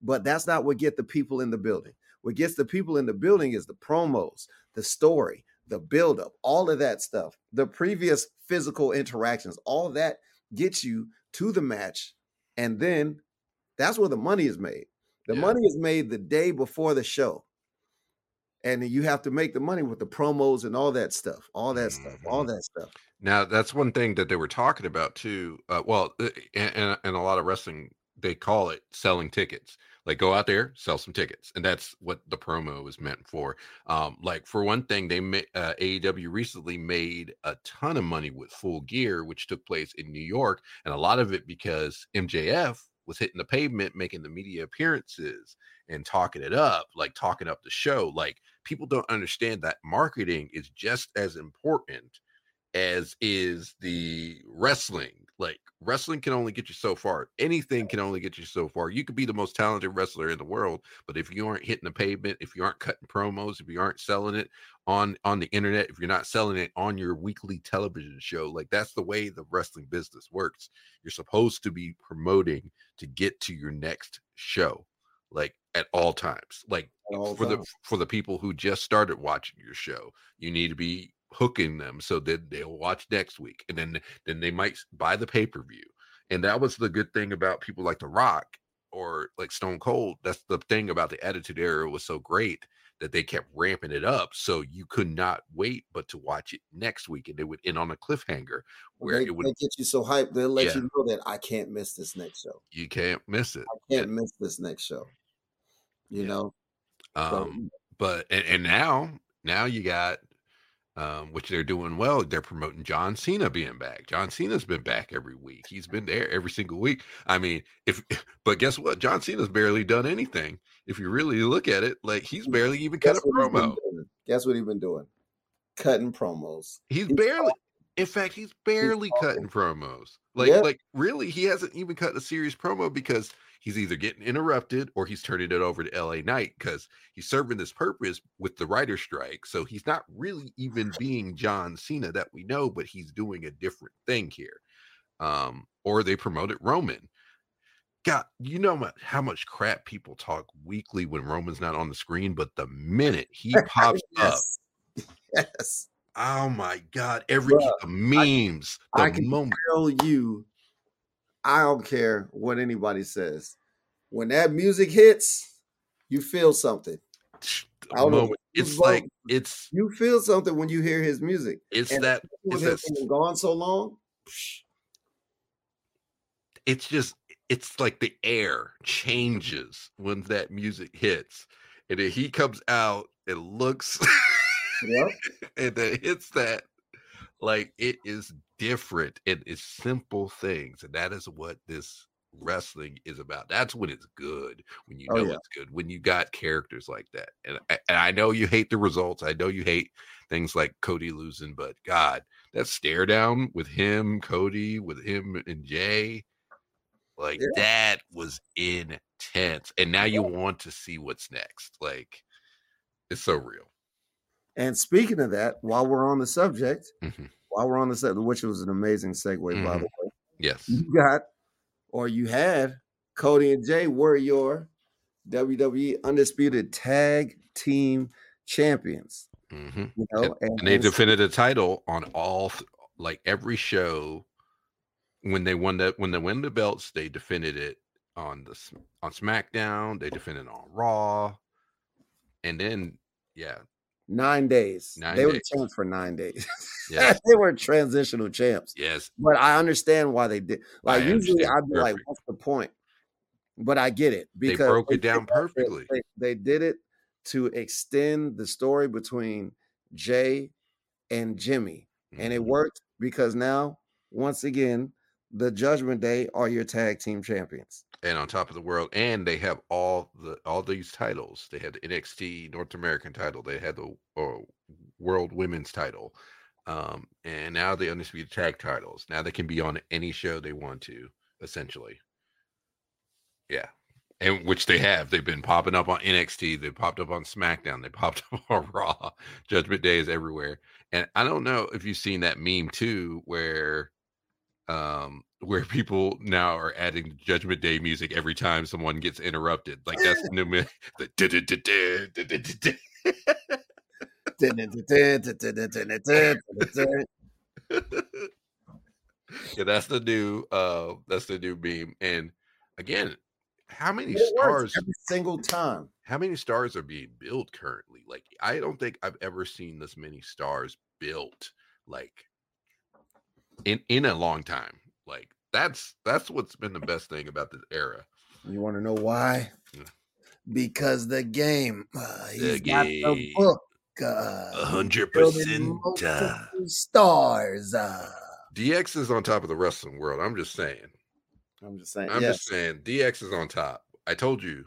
But that's not what get the people in the building. What gets the people in the building is the promos, the story, the buildup, all of that stuff, the previous physical interactions, all that gets you to the match. And then that's where the money is made. The Yeah. money is made the day before the show. And you have to make the money with the promos and all that stuff, all that stuff, all that stuff. Now that's one thing that they were talking about too. Uh, well, uh, and, and and a lot of wrestling they call it selling tickets. Like go out there, sell some tickets, and that's what the promo is meant for. Um, like for one thing, they ma- uh, AEW recently made a ton of money with Full Gear, which took place in New York, and a lot of it because MJF was hitting the pavement, making the media appearances and talking it up, like talking up the show. Like people don't understand that marketing is just as important as is the wrestling. Like wrestling can only get you so far. Anything can only get you so far. You could be the most talented wrestler in the world, but if you aren't hitting the pavement, if you aren't cutting promos, if you aren't selling it on on the internet, if you're not selling it on your weekly television show, like that's the way the wrestling business works. You're supposed to be promoting to get to your next show, like at all times. Like all for the for the people who just started watching your show, you need to be hooking them so that they'll watch next week and then then they might buy the pay-per-view and that was the good thing about people like the rock or like stone cold that's the thing about the attitude era was so great that they kept ramping it up so you could not wait but to watch it next week and it would end on a cliffhanger where they, it would get you so hyped, they'll let Yeah. you know that I can't miss this next show. you can't miss it I can't miss this next show. You Yeah. know, So, um but and, and now now you got um which they're doing well they're promoting john cena being back. John cena's been back every week. He's been there every single week. I mean if but guess what? John cena's barely done anything. If you really look at it like he's barely even cut a guess he's been promo? Guess what he's been doing? Cutting promos. he's he's barely in fact he's barely cutting promos. Like like really he hasn't even cut a serious promo because he's either getting interrupted or he's turning it over to la knight because he's serving this purpose with the writer strike so he's not really even being john cena that we know but he's doing a different thing here um or they promoted roman god you know how much crap people talk weekly when roman's not on the screen but the minute he pops up yes. Yes. Oh my god! Every Bruh, the memes, the I can moment. tell you, I don't care what anybody says. When that music hits, you feel something. I don't know moment. what you It's like it's You feel something when you hear his music. it's And that it's that gone so long, it's just it's like the air changes when that music hits, and then he comes out and looks, yep. and then hits that like it is different and it's simple things, and that is what this wrestling is about. That's when it's good. When you Oh, know yeah. it's good. When you got characters like that, and I- and I know you hate the results. I know you hate things like Cody losing, but God, that stare down with him, Cody, with him and Jay, like Yeah. that was intense. And now you want to see what's next. Like it's so real. And speaking of that, while we're on the subject, Mhm. while we're on the subject, which was an amazing segue, by the way, Yes. you got or you had Cody and Jay were your WWE Undisputed Tag Team Champions. hmm You know, and, And they and defended a title on all th- like every show when they won that when they win the belts, they defended it on the on SmackDown, they defended it on Raw, and then yeah, nine days. Nine they were champs for nine days. Yes. they were transitional champs. Yes. But I understand why they did. Like I usually. I'd be like, "What's the point?" But I get it because They broke it did down they- perfectly. They, they did it to extend the story between Jay and Jimmy, and it Mhm. worked because now, once again, the Judgment Day are your tag team champions. And on top of the world, and they have all the all these titles. They had the NXT North American title. They had the uh, World Women's title, um, and now the undisputed tag titles. Now they can be on any show they want to, essentially. Yeah, and which they have. They've been popping up on NXT. They popped up on SmackDown. They popped up on Raw. Judgment Day is everywhere. And I don't know if you've seen that meme too, where um where people now are adding judgment day music every time someone gets interrupted like that's the new the yeah that's the new uh that's the new meme and again how many It stars every single time. how many stars are being built currently like i don't think i've ever seen this many stars built like in in a long time like that's that's what's been the best thing about this era You want to know why? Yeah. Because the game, uh, The he's got the book. Uh, A hundred percent uh, stars. Uh, dx is on top of the wrestling world i'm just saying I'm just saying. i'm yes. just saying dx is on top i told you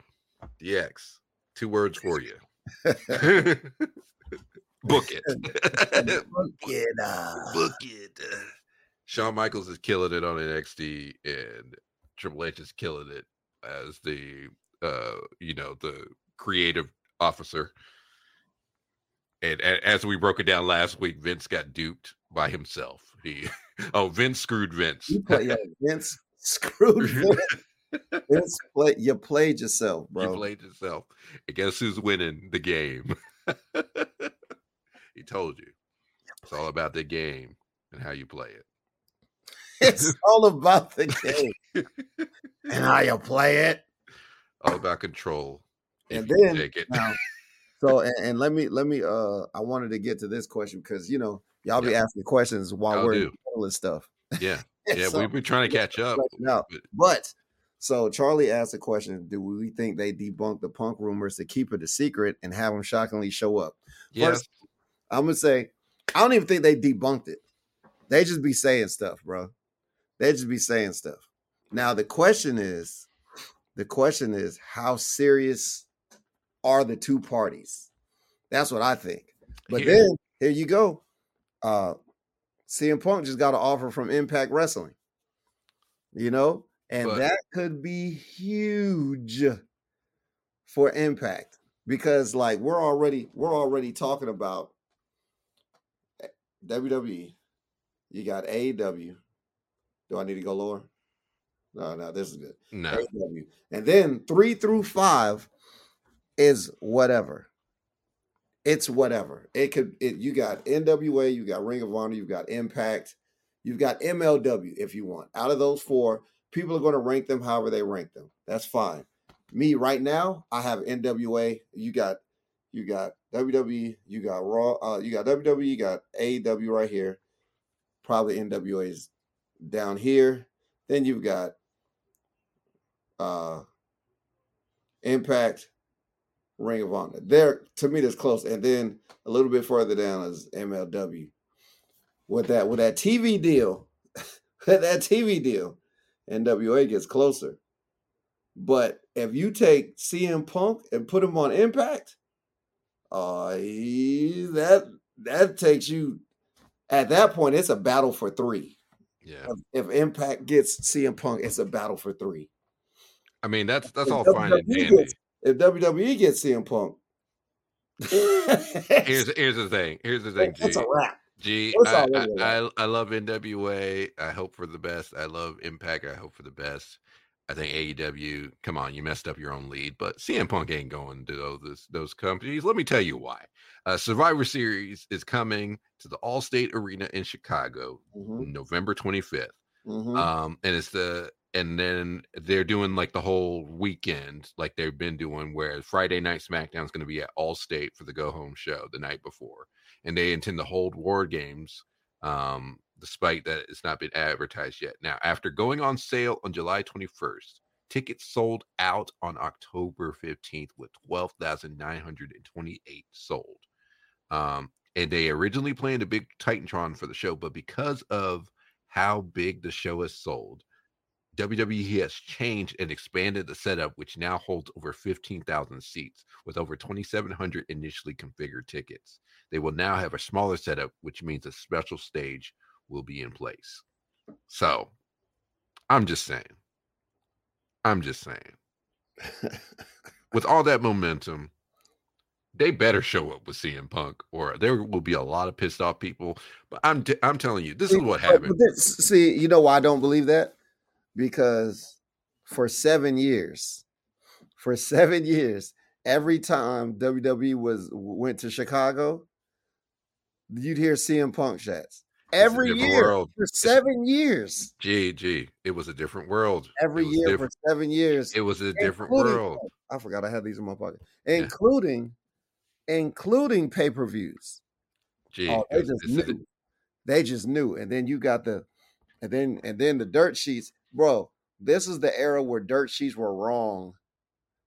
dx two words for you book it Look it up. book it. Shawn Michaels is killing it on NXT, and Triple H is killing it as the uh, you know, the creative officer. And, a- as we broke it down last week, Vince got duped by himself. He oh, Vince screwed Vince. Play, yo, Vince screwed Vince. Vince play, you played yourself, bro. You played yourself. And guess who's winning the game? he told you. It's all about the game and how you play it. it's all about the game and how you play it. All about control. And then take it. now, so and, and let me let me uh I wanted to get to this question because you know y'all be asking questions while Y'all we're in do. the stuff. Yeah. Yeah, So, we've been trying to catch up. but- but so Charlie asked a question: Do we think they debunked the punk rumors to keep it a secret and have them shockingly show up? Yes. First, I'm gonna say I don't even think they debunked it. They just be saying stuff, bro. They just be saying stuff. Now the question is, the question is, how serious are the two parties? That's what I think. But Here- then here you go. Uh CM Punk just got an offer from Impact Wrestling. You know, and But- that could be huge for Impact because like we're already we're already talking about eh, WWE. You got AEW. Do I need to go lower? No, no, this is good. no. AEW. And then three through five is whatever. It's whatever. It could it you got NWA, you got Ring of Honor, you've got Impact, you've got MLW if you want. Out of those four, people are going to rank them however they rank them. That's fine. Me right now, I have NWA. You got you got WWE, you got Raw, uh, you got WWE, you got AEW right here. Probably NWA is down here. Then you've got uh Impact, Ring of Honor. There, to me, that's close. And then a little bit further down is MLW. With that, with that TV deal, that TV deal, NWA gets closer. But if you take CM Punk and put him on Impact, uh, that that takes you. At that point, it's a battle for three. Yeah. If, if Impact gets CM Punk, it's a battle for three. I mean, that's that's If all fine and dandy. gets- If WWE gets CM Punk, Here's here's the thing. Here's the thing, that's G. a wrap. G, I, I, I, I love NWA. I hope for the best. I love Impact. I hope for the best. I think AEW. Come on, you messed up your own lead, but CM Punk ain't going to those those companies. Let me tell you why. Uh, Survivor Series is coming to the Allstate Arena in Chicago, Mhm, November 25th. mhm. Um, and it's the and then they're doing like the whole weekend, like they've been doing, where Friday night SmackDown is going to be at Allstate for the go home show the night before, and they intend to hold War Games, um, despite that it's not been advertised yet. Now, after going on sale on July 21st, tickets sold out on October 15th with 12,928 sold. Um, and they originally planned a big Titantron for the show, but because of how big the show has sold, WWE has changed and expanded the setup, which now holds over 15,000 seats with over 2,700 initially configured tickets. They will now have a smaller setup, which means a special stage will be in place. So I'm just saying. I'm just saying. with all that momentum, they better show up with CM Punk, or there will be a lot of pissed off people. But I'm t- I'm telling you, this is what happened. See, you know why I don't believe that? Because for seven years, for seven years, every time WWE was went to Chicago, you'd hear CM Punk shots. Every year world. for seven it's, years. Gee, gee, it was a different world. Every year different. for seven years. It was a different world. I forgot I had these in my pocket, including including pay per views. Gee, oh, they just knew. They just knew, and then you got the, and then and then the dirt sheets, bro. This is the era where dirt sheets were wrong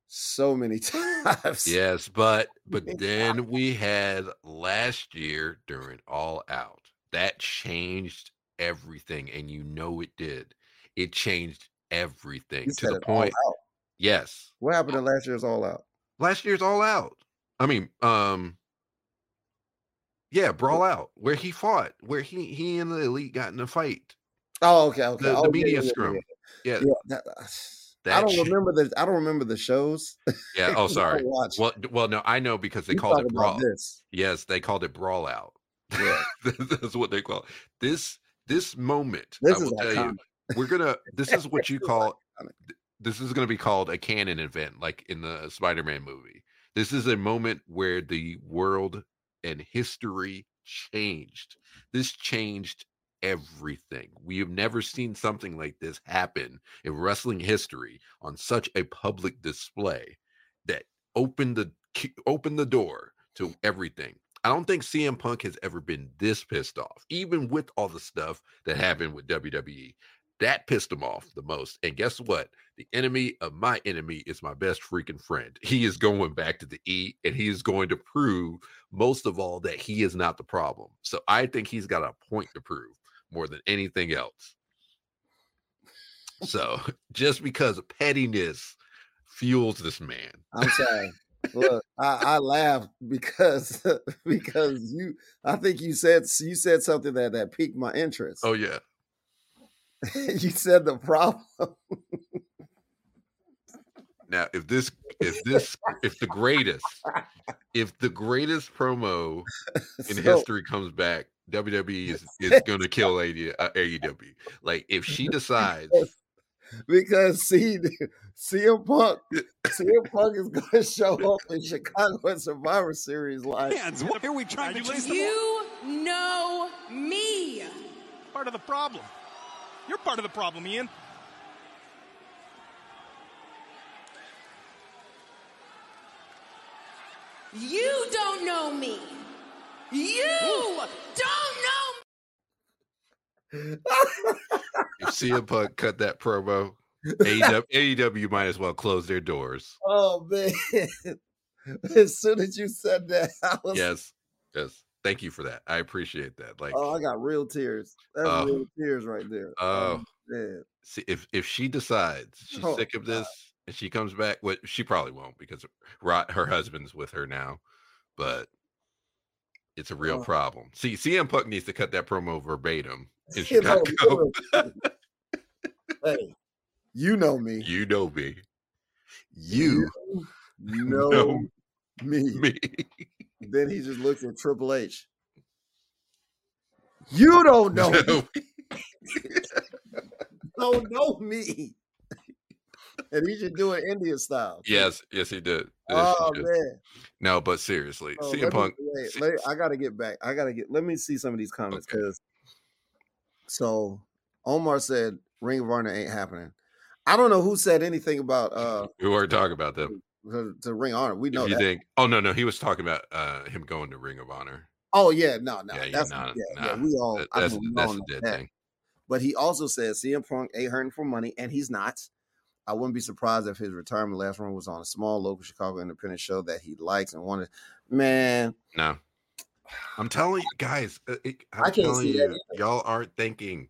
so many times. Yes, but but then we had last year during All Out that changed everything, and you know it did. It changed everything you to the point. Yes. What happened to last year's All Out? Last year's All Out. I mean, um, yeah, brawl out where he fought, where he he and the elite got in a fight. Oh, okay, okay. The, oh, the media yeah, scrum. Yeah. yeah. that, that I don't shit. remember the I don't remember the shows. Yeah. Oh, sorry. well, well, no, I know because they you called it brawl. This. Yes, they called it brawl out. Yeah, that's what they call it. this. This moment, this I will tell iconic. you, we're gonna. This is what you call. This is going to be called a canon event, like in the Spider-Man movie. This is a moment where the world and history changed. This changed everything. We have never seen something like this happen in wrestling history on such a public display that opened the opened the door to everything. I don't think CM Punk has ever been this pissed off, even with all the stuff that happened with WWE. That pissed him off the most. And guess what? The enemy of my enemy is my best freaking friend. He is going back to the E and he is going to prove, most of all, that he is not the problem. So I think he's got a point to prove more than anything else. So just because pettiness fuels this man. I'm sorry. Look, I, I laughed because because you I think you said you said something that that piqued my interest. Oh yeah. you said the problem. Now, if this, if this, if the greatest, if the greatest promo in so, history comes back, WWE is is going to kill AD, uh, AEW. Like if she decides. Because see, CM Punk, CM Punk is going to show up in Chicago at Survivor Series live. What are we trying to chase You know me. Part of the problem. You're part of the problem, Ian. You don't know me. You don't know. if CM Punk cut that promo, AEW, AEW might as well close their doors. Oh man! As soon as you said that, I was... yes, yes. Thank you for that. I appreciate that. Like, oh, I got real tears. That's uh, real tears right there. Oh, man. See, if if she decides she's oh, sick of this God. And she comes back, what she probably won't because her husband's with her now, but it's a real oh. problem. See, CM Punk needs to cut that promo verbatim in Chicago. hey, you know me. You know me. You, you know, know me. me. Then he just looks at Triple H. You don't know me. don't know me. And he should do it India style. Yes, yes, he did. Yes, oh he did. man. No, but seriously, oh, CM Punk. Me, wait, I gotta get back. I gotta get. Let me see some of these comments because. Okay. So, Omar said, "Ring of Honor ain't happening." I don't know who said anything about uh We weren't talking about them. to, to Ring of Honor. We know If you that. think, oh no, no, he was talking about uh him going to Ring of Honor. oh yeah, no, no, yeah, that's nah, yeah, nah. yeah. We all That- I that's think we that's a dead that. thing. But he also said CM Punk ain't hurting for money, and he's not. I wouldn't be surprised if his retirement last run was on a small local Chicago independent show that he likes and wanted. Man, No, I'm telling you guys, uh, it, I'm I can't see you, y'all aren't thinking.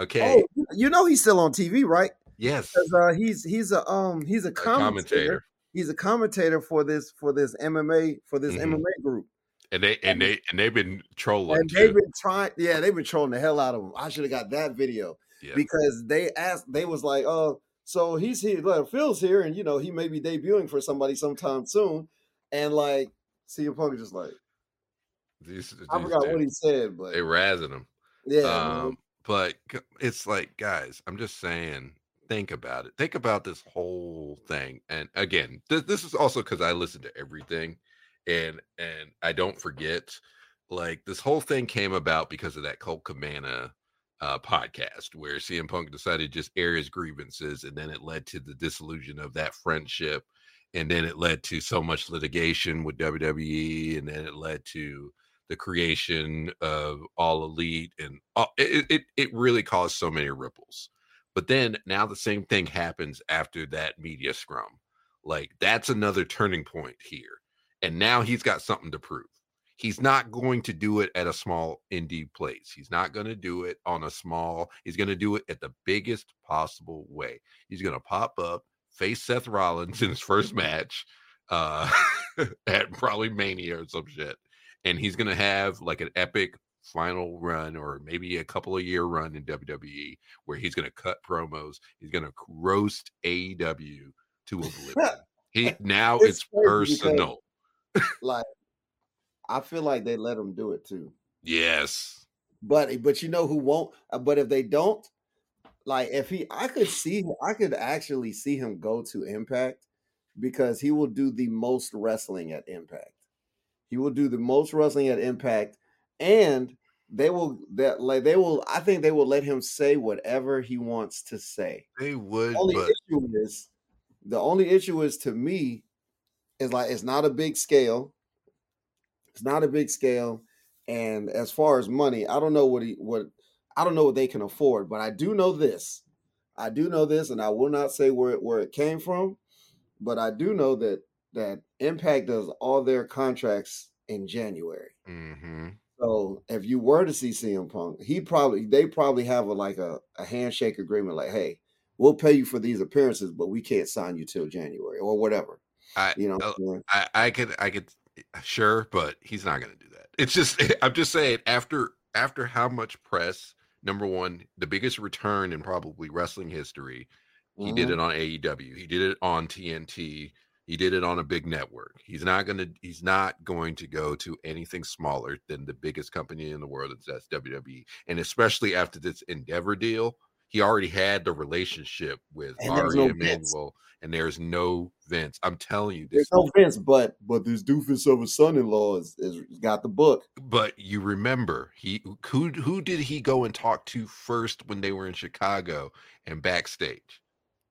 Okay, oh, you know he's still on TV, right? Yes, uh, he's he's a um he's a a commentator. commentator, He's a commentator for this for this MMA for this Mhm. MMA group. and they and they and they've been trolling And too. they've been trying, yeah, they've been trolling the hell out of him. I should have got that video Yeah. because they asked, they was like, oh, so he's here, like, Phil's here, and you know, he may be debuting for somebody sometime soon. And like, CM Punk is just like, These, I these forgot what he said, but they razzing them. yeah, um, but it's like, guys, I'm just saying, think about it. Think about this whole thing. And again, th- this is also because I listen to everything, and and I don't forget. Like this whole thing came about because of that Colt Cabana uh, podcast, where CM Punk decided to just air his grievances, and then it led to the dissolution of that friendship, and then it led to so much litigation with WWE, and then it led to the creation of all elite and all, it, it it really caused so many ripples. But then now the same thing happens after that media scrum. Like that's another turning point here and now he's got something to prove he's not going to do it at a small indie place he's not going to do it on a small he's going to do it at the biggest possible way he's going to pop up face seth rollins in his first match uh at probably mania or some shit and he's going to have like an epic final run or maybe a couple of year run in WWE where he's going to cut promos. He's going to roast AEW to oblivion. he now It's it's, crazy because- personal. like, I feel like they let him do it too. Yes. But but you know who won't? Uh, But if they don't, like if he, I could see, I could actually see him go to Impact because he will do the most wrestling at Impact. He will do the most wrestling at Impact, and they will that like they will. I think they will let him say whatever he wants to say. They would, The only but issue is the only issue is to me is like it's not a big scale. It's not a big scale, and as far as money, I don't know what he what I don't know what they can afford, but I do know this. I do know this, and I will not say where it, where it came from, but I do know that that Impact does all their contracts in January. hmm So if you were to see CM Punk, he probably they probably have a like a, a handshake agreement, like, hey, we'll pay you for these appearances, but we can't sign you till January or whatever. I, You know, saying? I, I could, I could, sure, but he's not going to do that. It's just, I'm just saying, after, after how much press, number one, the biggest return in probably wrestling history, he did Mhm. it on AEW, he did it on TNT, he did it on a big network. He's not going to, he's not going to go to anything smaller than the biggest company in the world, that's WWE. And especially after this Endeavor deal, he already had the relationship with And Ari no Emanuel, and there's no Vince. I'm telling you, There's no Vince, but but this doofus of a son-in-law is, is got the book. But you remember he who who did he go and talk to first when they were in Chicago and backstage?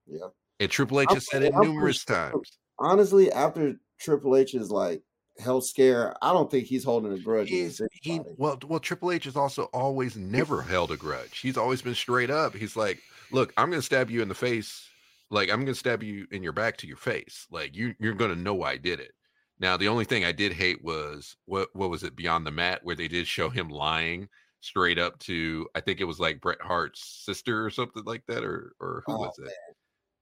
Yeah. And Triple H has said it numerous times. Honestly, after Triple H is like health scare, I don't think he's holding a grudge He's, he well well Triple H has also always never held a grudge. He's always been straight up. He's like, look, I'm gonna stab you in the face. Like I'm gonna stab you in your back to your face. Like you you're gonna know why I did it. Now the only thing I did hate was what what was it Beyond the Mat where they did show him lying straight up to I think it was like Bret Hart's sister or something like that or or who Oh, was it?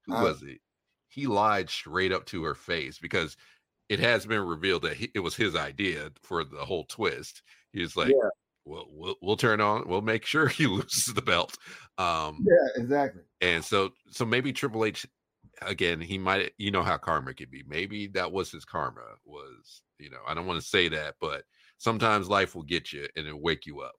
Who I- was it? He lied straight up to her face because it has been revealed that he, it was his idea for the whole twist. He was like, Yeah. "Well, we'll we'll turn on. We'll make sure he loses the belt." Um, Yeah, exactly. and so so maybe Triple H again, he might you know how karma can be. Maybe that was his karma was, you know, I don't want to say that, but sometimes life will get you and it'll wake you up.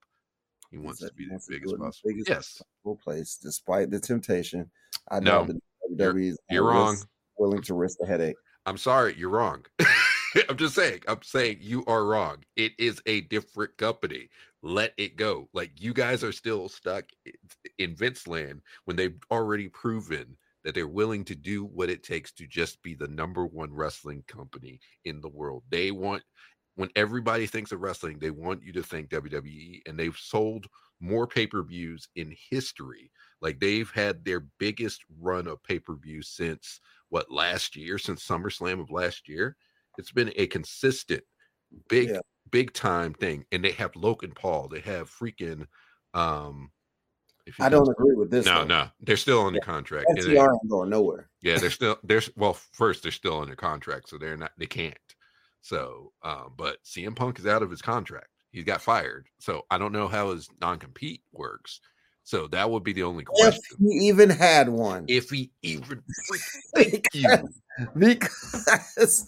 He wants to be the biggest it in the possible. biggest Yes. Full place, despite the temptation. I No, know that you're- WWE is you're wrong. Willing to risk the headache. I'm sorry, you're wrong. I'm just saying, I'm saying you are wrong. It is a different company. Let it go. Like you guys are still stuck in Vince land when they've already proven that they're willing to do what it takes to just be the number one wrestling company in the world. They want when everybody thinks of wrestling, they want you to think WWE, and they've sold more pay per views in history. Like they've had their biggest run of pay per view since what last year, since SummerSlam of last year. It's been a consistent, big, Yeah. big time thing. And they have Logan Paul. They have freaking. um if I don't agree with this. No, no, they're still under contract. and they- ain't going nowhere. yeah, they're still they're well. First, they're still under contract, so they're not. They can't. So, um, but CM Punk is out of his contract. He's got fired. So I don't know how his non compete works. So that would be the only question. If he even had one. If he even thank you, because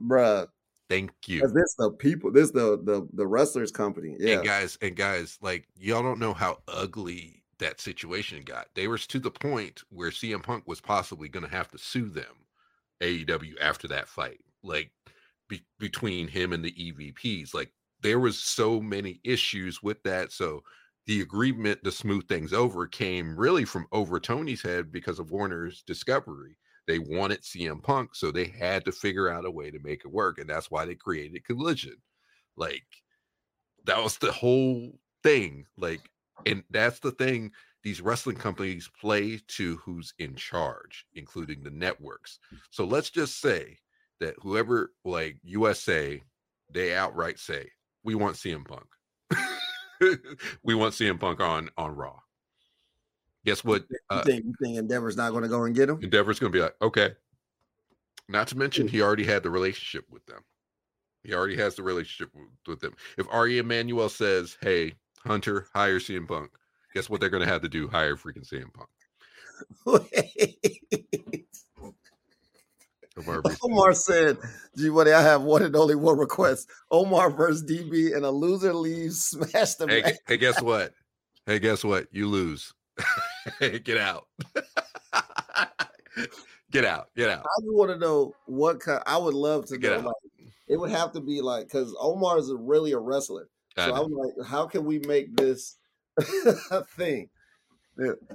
bruh, thank you. this the people, this the the the wrestlers company. Yeah. And guys, and guys, like y'all don't know how ugly that situation got. They were to the point where CM Punk was possibly going to have to sue them, AEW, after that fight. Like be- between him and the EVPs, like there was so many issues with that. So the agreement to smooth things over came really from over Tony's head because of Warner's discovery. They wanted CM Punk, so they had to figure out a way to make it work, and that's why they created Collision. Like that was the whole thing like and that's the thing these wrestling companies play to who's in charge including the networks so let's just say that whoever like usa they outright say we want cm punk we want cm punk on on raw guess what you uh, think you think Endeavor's not going to go and get him? Endeavor's going to be like, okay. Not to mention, he already had the relationship with them. He already has the relationship with, with them. If Ari Emanuel says, "Hey, Hunter, hire CM Punk," guess what they're going to have to do? Hire freaking CM Punk. Omar said, "Gee, buddy, I have one and only one request: Omar versus DB, and a loser leaves. Smash the Hey, match." hey, guess what? Hey, guess what? You lose. hey, get out. get out. Get out. I just want to know what kind. I would love to Get know. out. Like, it would have to be like because Omar is really a wrestler. I So know. I'm like, how can we make this a thing?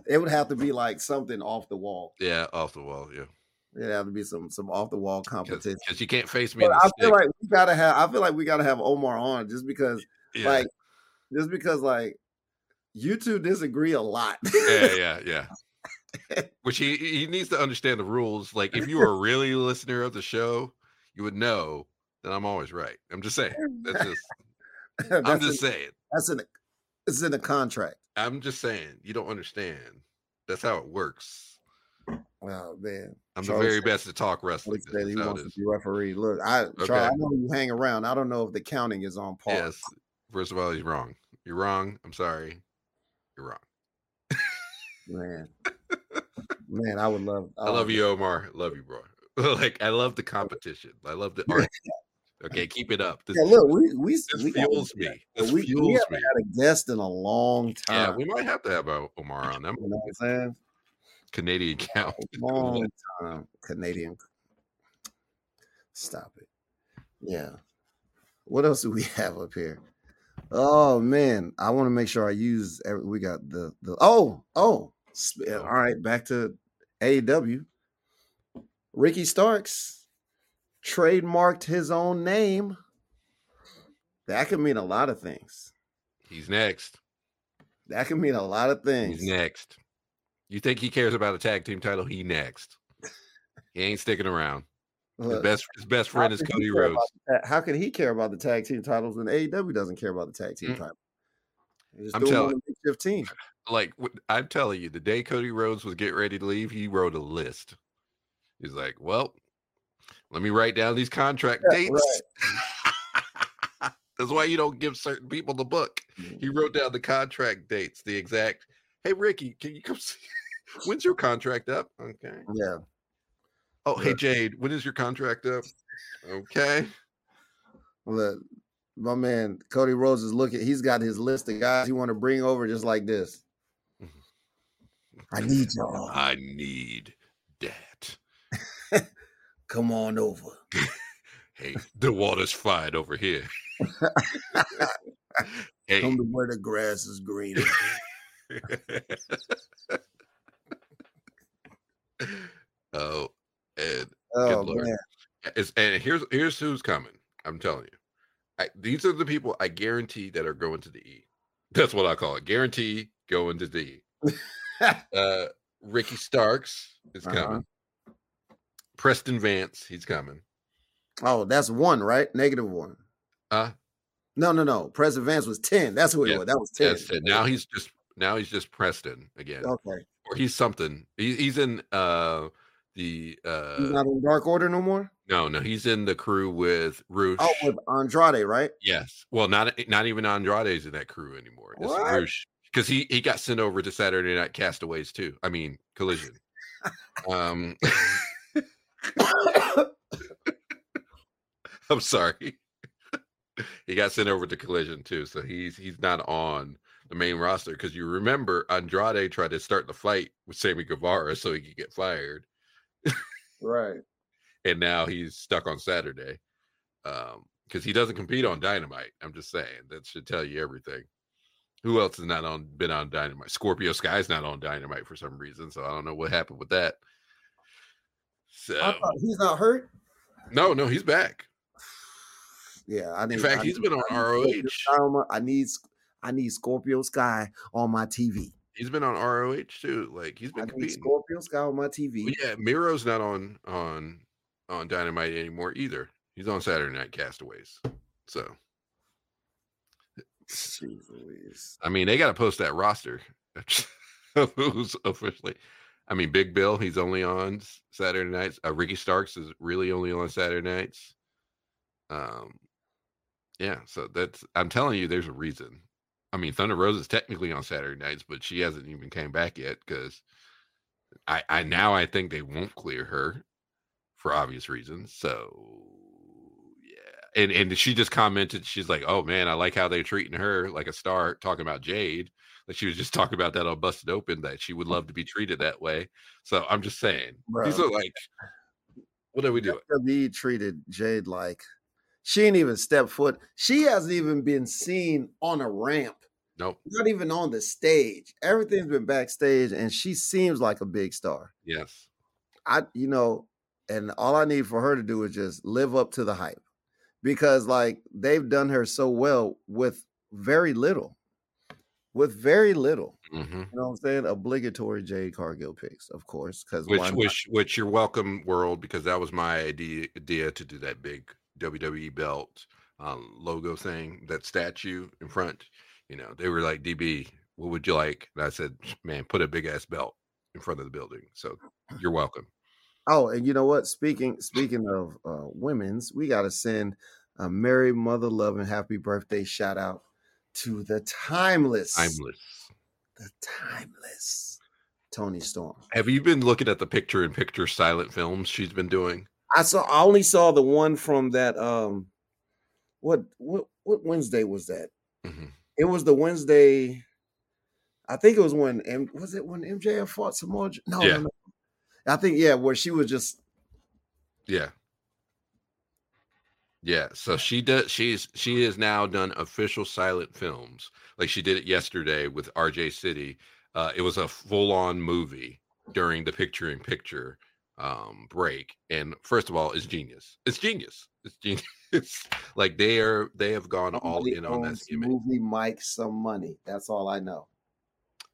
It would have to be like something off the wall. yeah, off the wall. Yeah, It'd have to be some some off the wall competition. because you can't face me. In But the I feel stick. like we gotta have. I feel like we gotta have Omar on just because, yeah. like, just because, like, you two disagree a lot. yeah, yeah, yeah. Which he he needs to understand the rules. Like if you were really a listener of the show, you would know that I'm always right. I'm just saying. That's just I'm just in, saying. that's in. It's in the contract. I'm just saying. You don't understand. That's how it works. Oh man, I'm Charlie the very said- best to talk wrestling. said he That's how it wants to be referee. Look, I Charlie, I know you hang around. I don't know if the counting is on par. Yes. First of all, he's wrong. You're wrong. I'm sorry. You're wrong. Man, man, I would love. I love you, Omar. Love you, bro. like I love the competition. I love the art. Okay, keep it up. This, Yeah, look, we we this we fuels me. This we, we haven't me. had a guest in a long time. Yeah, we might have to have uh, Omar on them. you know what I'm saying? Canadian count. long time Canadian. Stop it. Yeah. What else do we have up here? Oh man, I want to make sure I use. Every, we got the the. Oh oh. All right, back to AEW. Ricky Starks trademarked his own name. That could mean a lot of things. He's next. That could mean a lot of things. He's next. You think he cares about a tag team title? He next. He ain't sticking around. His best his best friend is Cody Rhodes. the How can he care about the tag team titles when AEW doesn't care about the tag team Mm. title? I'm do 'em on telling- Big 15. Like I'm telling you, the day Cody Rhodes was getting ready to leave, he wrote a list. He's like, "Well, let me write down these contract Yeah, dates." That's why you don't give certain people the book. Mm. He wrote down the contract dates, the exact. Hey Ricky, can you come see? When's your contract up? Okay. Yeah. Oh, hey Jade, when is your contract up? Okay. Look, my man Cody Rhodes is looking. He's got his list of guys he want to bring over just like this. I need y'all. I need that. Come on over. Hey, the water's fine over here. hey, Come to where the grass is oh, and oh, Man. It's, and here's here's who's coming. I'm telling you, I, these are the people I guarantee that are going to the E. That's what I call it. Guarantee going to the E. uh, Ricky Starks is uh-huh. coming. Preston Vance, he's coming. Oh, that's one, right? Negative one. Uh no, no, no. Preston Vance was 10. That's who it yeah, was. That was 10. 10. Now he's just now he's just Preston again, Okay. or he's something. He, he's in uh the He's uh not in Dark Order no more? no no he's in the crew with Rush. Oh, with Andrade, right? Yes. Well, not not even Andrade's in that crew anymore. It's What? Rush because he he got sent over to Saturday Night Castaways too. I mean Collision. um, I'm sorry. he got sent over to Collision too, so he's he's not on the main roster because you remember Andrade tried to start the fight with Sammy Guevara so he could get fired, right. and now he's stuck on Saturday. Um, because he doesn't compete on Dynamite. I'm just saying that should tell you everything. Who else has not on been on Dynamite? Scorpio Sky's not on Dynamite for some reason, so I don't know what happened with that. So I thought he's not hurt. no, no, he's back. Yeah, I need. In fact, I he's need- been on I ROH. I need I need Scorpio Sky on my TV. He's been on ROH too. Like he's I been need competing. Scorpio Sky on my TV. Well, yeah, Miro's not on on on Dynamite anymore either. He's on Saturday Night Castaways. So Jeez I mean, they got to post that roster. Who's officially? I mean, Big Bill. He's only on Saturday nights. Uh, Ricky Starks is really only on Saturday nights. Um, yeah. So that's. I'm telling you, there's a reason. I mean, Thunder Rosa is technically on Saturday nights, but she hasn't even came back yet because I, I now I think they won't clear her for obvious reasons. So yeah, and and she just commented, she's like, "Oh man, I like how they're treating her like a star." Talking about Jade, like she was just talking about that on Busted Open, that she would love to be treated that way. So I'm just saying, these are like, what are we doing? WWE treated Jade like she ain't even stepped foot. She hasn't even been seen on a ramp. Nope. Not even on the stage. Everything's been backstage, and she seems like a big star. Yes. I, you know, and all I need for her to do is just live up to the hype because, like, they've done her so well with very little. With very little. hmm You know what I'm saying? Obligatory Jade Cargill picks, of course. Because Which, which, which, you're welcome, world, because that was my idea, idea to do that big WWE belt um, logo thing, that statue in front. You know, they were like, DB, what would you like? And I said, man, put a big ass belt in front of the building. So you're welcome. Oh, and you know what? Speaking speaking of uh, women's, we got to send a Mary Mother Love and Happy Birthday shout out to the timeless, Timeless. the timeless Toni Storm. Have you been looking at the picture in picture silent films she's been doing? I saw. I only saw the one from that. Um, what what what Wednesday was that? Mhm. It was the Wednesday. I think it was when M, was it when MJF fought Samoa? No, Yeah. no, no. I think yeah, where she was just Yeah. Yeah, so she does she's she has now done official silent films. Like she did it yesterday with RJ City. Uh it was a full-on movie during the picture in picture um break. And first of all, it's genius. It's genius. It's genius. like they are they have gone all in on that owes movie Mike some money. That's all I know.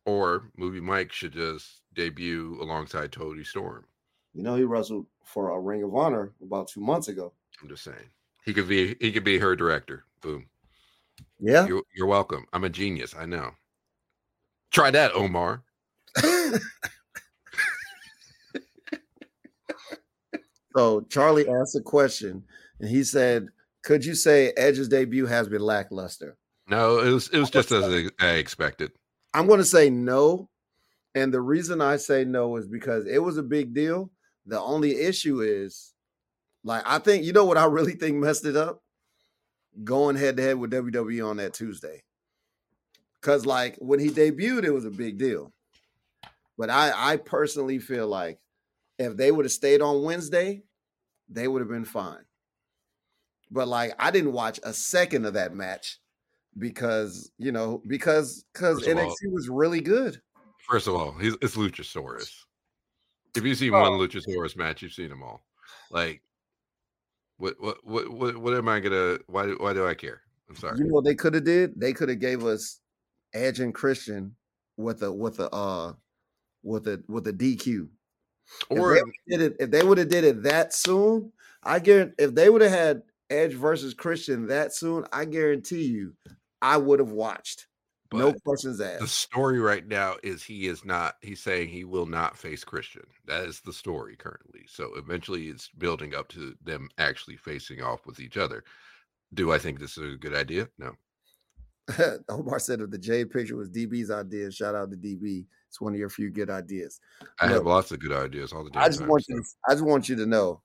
Or movie Mike should just debut alongside Toni Storm. You know, he wrestled for a Ring of Honor about two months ago. I'm just saying. He could be he could be her director. Boom. Yeah. You're, you're welcome. I'm a genius. I know. Try that, Omar. so Charlie asked a question, and he said, "Could you say Edge's debut has been lackluster?" No, it was it was just as I expected. I'm going to say no, and the reason I say no is because it was a big deal. The only issue is, like, I think you know what I really think messed it up. Going head to head with WWE on that Tuesday, because like when he debuted, it was a big deal. But I, I personally feel like if they would have stayed on Wednesday, they would have been fine. But like I didn't watch a second of that match because you know because because of all- NXT was really good. First of all, he's it's Luchasaurus. If you see Oh. one Luchasaurus match, you've seen them all. Like What what what what, what am I gonna? Why why do I care? I'm sorry. You know what they could have did? They could have gave us Edge and Christian with a with a uh with a with a DQ. Or if they it, if they would have did it that soon, I guarantee if they would have had Edge versus Christian that soon, I guarantee you, I would have watched. no questions asked. the story right now is he is not. He's saying he will not face Christian. That is the story currently. So eventually, it's building up to them actually facing off with each other. Do I think this is a good idea? No. Omar said if the Jade picture was DB's idea, shout out to DB. It's one of your few good ideas. I have lots of good ideas all the damn I just time. want you. To, I just want you to know,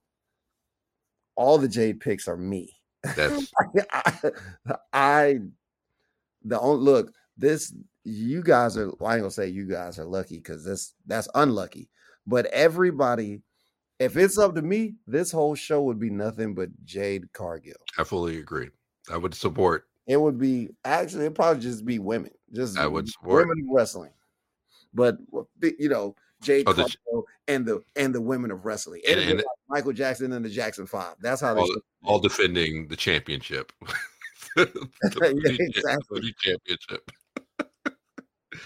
all the Jade picks are me. that's I, I the only look this you guys are well, I ain't gonna say you guys are lucky because this that's unlucky. But everybody, if it's up to me, this whole show would be nothing but Jade Cargill. I fully agree. I would support. It would be actually it'd probably just be women, just I would support. women wrestling. But you know, Jay Oh, the and the and the women of wrestling. And- and- like Michael Jackson and the Jackson Five. That's how they all, should- all defending the championship. the Yeah, Booty cha- exactly. Championship.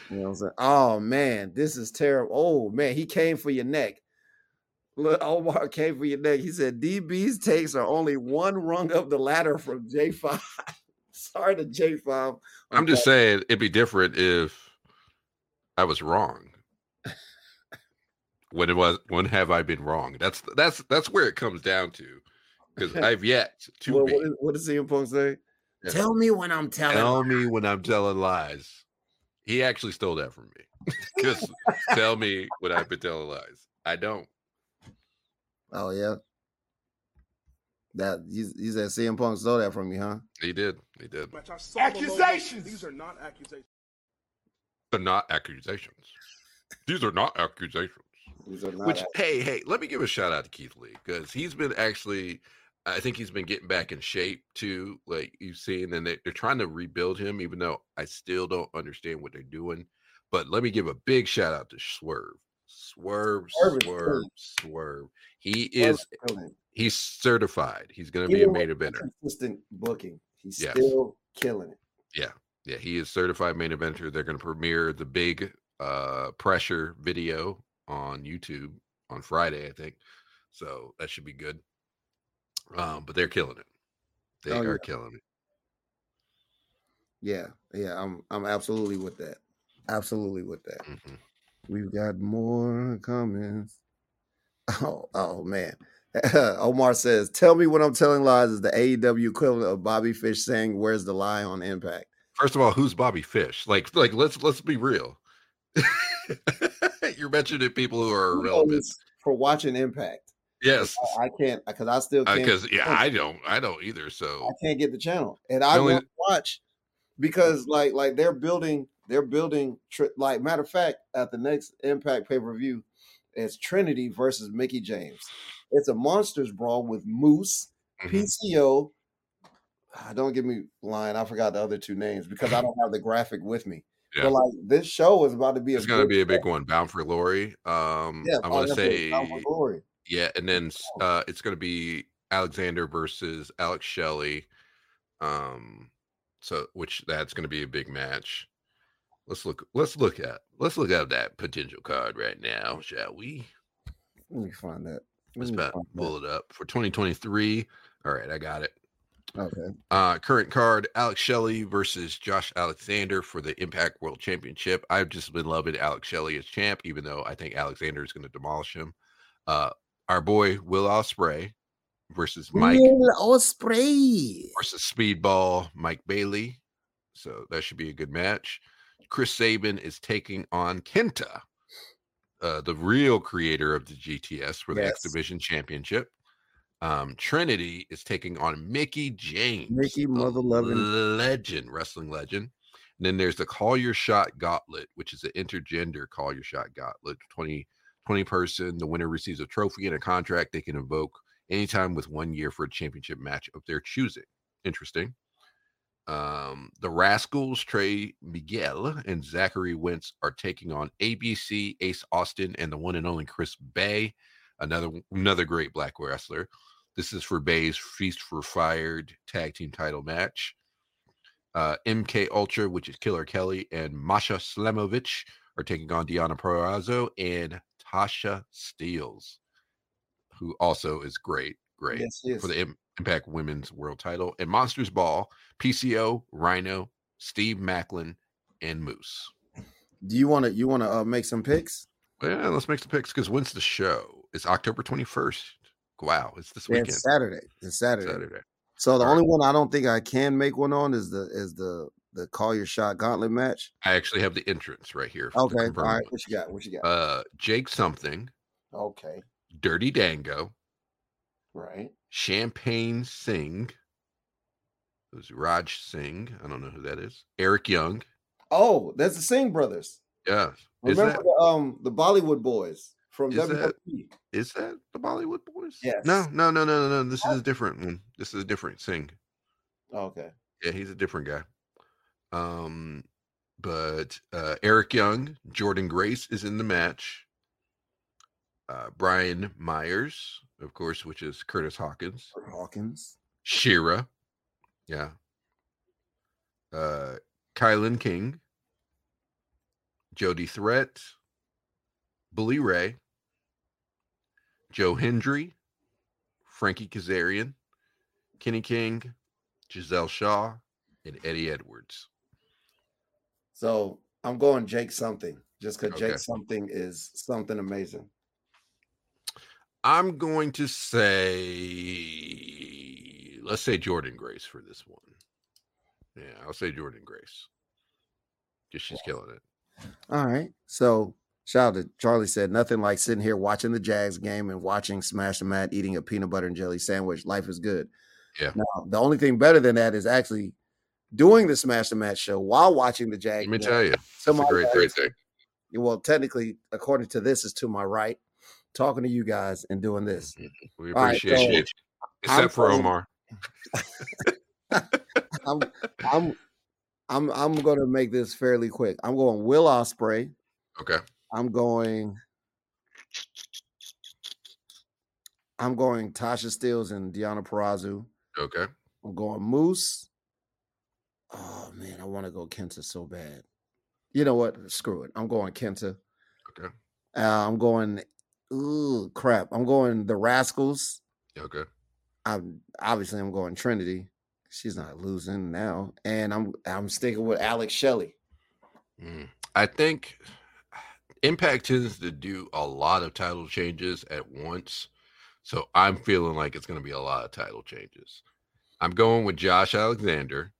You know I'm? Oh man, this is terrible. Oh man, he came for your neck. Look, Omar came for your neck. He said DB's takes are only one rung up the ladder from J5. Sorry to J5. I'm just saying it'd be different if I was wrong. when it was when have I been wrong? That's that's that's where it comes down to. Because I've yet to what, be. what, is, what does CM Punk say? Yeah. Tell me when I'm telling. Tell me when I'm telling lies. He actually stole that from me. Because tell me when I've been telling lies. I don't. Oh yeah. That you, you said CM Punk stole that from you, huh? He did. He did. Accusations. These are not accusations. They're not accusations. These are not accusations. These are not Which, hey, hey, let me give a shout out to Keith Lee because he's been actually, I think he's been getting back in shape too. Like you've seen, and they, they're trying to rebuild him, even though I still don't understand what they're doing. But let me give a big shout out to Swerve. Swerve, Swerve swerve, swerve. He is, he's certified. He's going to be a main eventer. Consistent booking. He's Yes. still killing it. Yeah, he is certified main eventer. They're going to premiere the big uh pressure video on YouTube on Friday, I think. So that should be good. Um, but they're killing it. They Oh, are yeah. killing it. Yeah, yeah, I'm I'm absolutely with that. Absolutely with that. Mhm. We've got more comments. Oh, oh man. Omar says, "Tell me what I'm telling lies." Is the AEW equivalent of Bobby Fish saying, "Where's the lie on Impact?" First of all, who's Bobby Fish? Like, like let's let's be real. You're mentioning people who are Who irrelevant. for watching Impact. Yes, I, I can't because I still can't. because yeah, I don't, I don't either. So I can't get the channel, and I only- won't watch because like like they're building they're building tri- like matter of fact at the next Impact pay per view, it's Trinity versus Mickie James. It's a monsters brawl with Moose, mhm. PCO. Ah, Don't give me lying. I forgot the other two names because I don't have the graphic with me. Yeah. But like this show is about to be it's going to be a big show. one. Bound for Glory. Um, Yeah, I'm oh, to say Bound for Glory. Yeah, and then uh it's gonna be Alexander versus Alex Shelley. Um so which that's gonna be a big match. Let's look let's look at let's look at that potential card right now, shall we? Let me find that. Let's Let me about find that. pull it up for 2023. All right, I got it. Okay. Uh current card Alex Shelley versus Josh Alexander for the Impact World Championship. I've just been loving Alex Shelley as champ, even though I think Alexander is gonna demolish him. Uh our boy Will Ospreay versus Mike Will Ospreay. versus Speedball Mike Bailey. So that should be a good match. Chris Sabin is taking on Kenta, uh, the real creator of the GTS for the Yes. X Division Championship. Um, Trinity is taking on Mickie James, Mickey mother-loving- legend, wrestling legend. And then there's the Call Your Shot Gauntlet, which is an intergender Call Your Shot Gauntlet. 20, 20 person. The winner receives a trophy and a contract they can invoke anytime with one year for a championship match of their choosing. Interesting. Um, the Rascals, Trey Miguel and Zachary Wentz are taking on ABC, Ace Austin, and the one and only Chris Bey, another another great black wrestler. This is for Bey's Feast or Fired tag team title match. Uh, MK Ultra, which is Killer Kelly and Masha Slamovich, are taking on Deonna Purrazzo and Tasha Steelz, who also is great, great Yes, yes. for the Im- Impact Women's World Title. And Monsters Ball, PCO, Rhino, Steve Maclin, and Moose. Do you want to you want to uh, make some picks? Yeah, let's make some picks because when's the show? It's October 21st. Wow, it's this weekend. it's Saturday. It's Saturday. Saturday. So the All right. only one I don't think I can make one on is the is the the call your shot gauntlet match. I actually have the entrance right here. Okay, all right. What you got? What you got? Uh, Jake something, okay, Dirty Dango, right. Champagne Singh. Who's Raj Singh? I don't know who that is. Eric Young. Oh, that's the Singh brothers. Yeah. Remember that the um the Bollywood boys from Is that- WWE? is that the Bollywood boys? Yes. No, no, no, no, no, no. This is a different one. This is a different Singh. Okay. Yeah, he's a different guy. Um, but uh, Eric Young, Jordynne Grace is in the match. Uh, Brian Myers, of course, which is Curtis Hawkins. Hawkins. Shera, yeah. Uh, KiLynn King, Jody Threat, Bully Ray, Joe Hendry, Frankie Kazarian, Kenny King, Giselle Shaw, and Eddie Edwards. So I'm going Jake something just because Okay. Jake something is something amazing. I'm going to say, let's say Jordynne Grace for this one. Yeah, I'll say Jordynne Grace. Just she's killing it. All right. So shout out to Charlie said nothing like sitting here watching the Jags game and watching Smash the Mat eating a peanut butter and jelly sandwich. Life is good. Yeah. Now the only thing better than that is actually doing the Smash the Mat show while watching the Jags. Let me game. tell you, it's a great, else- great thing. Well, technically, according to this, is to my right, talking to you guys and doing this. Mm-hmm. We All right, appreciate so you. I'm Except for going- Omar. I'm I'm I'm I'm gonna make this fairly quick. I'm going Will Ospreay. Okay. I'm going. I'm going Tasha Steelz and Deonna Purrazzo. Okay. I'm going Moose. Oh man, I want to go Kenta so bad. You know what? Screw it. I'm going Kenta. Okay. Uh, I'm going. Ooh, crap. I'm going the Rascals. Okay. I'm obviously I'm going Trinity. She's not losing now, and I'm I'm sticking with Alex Shelley. Mm. I think Impact tends to do a lot of title changes at once. So I'm feeling like it's going to be a lot of title changes. I'm going with Josh Alexander.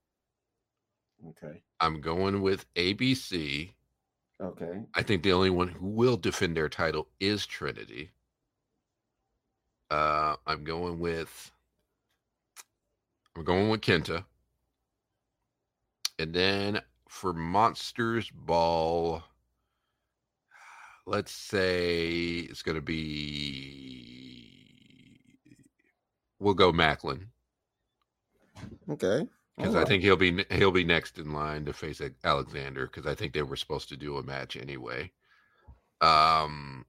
Okay. I'm going with ABC. Okay. I think the only one who will defend their title is Trinity. Uh, I'm going with I'm going with Kenta. And then for Monsters Ball, let's say it's going to be we'll go Maclin Okay. because All I think he'll be he'll be next in line to face Alexander because I think they were supposed to do a match anyway. Um,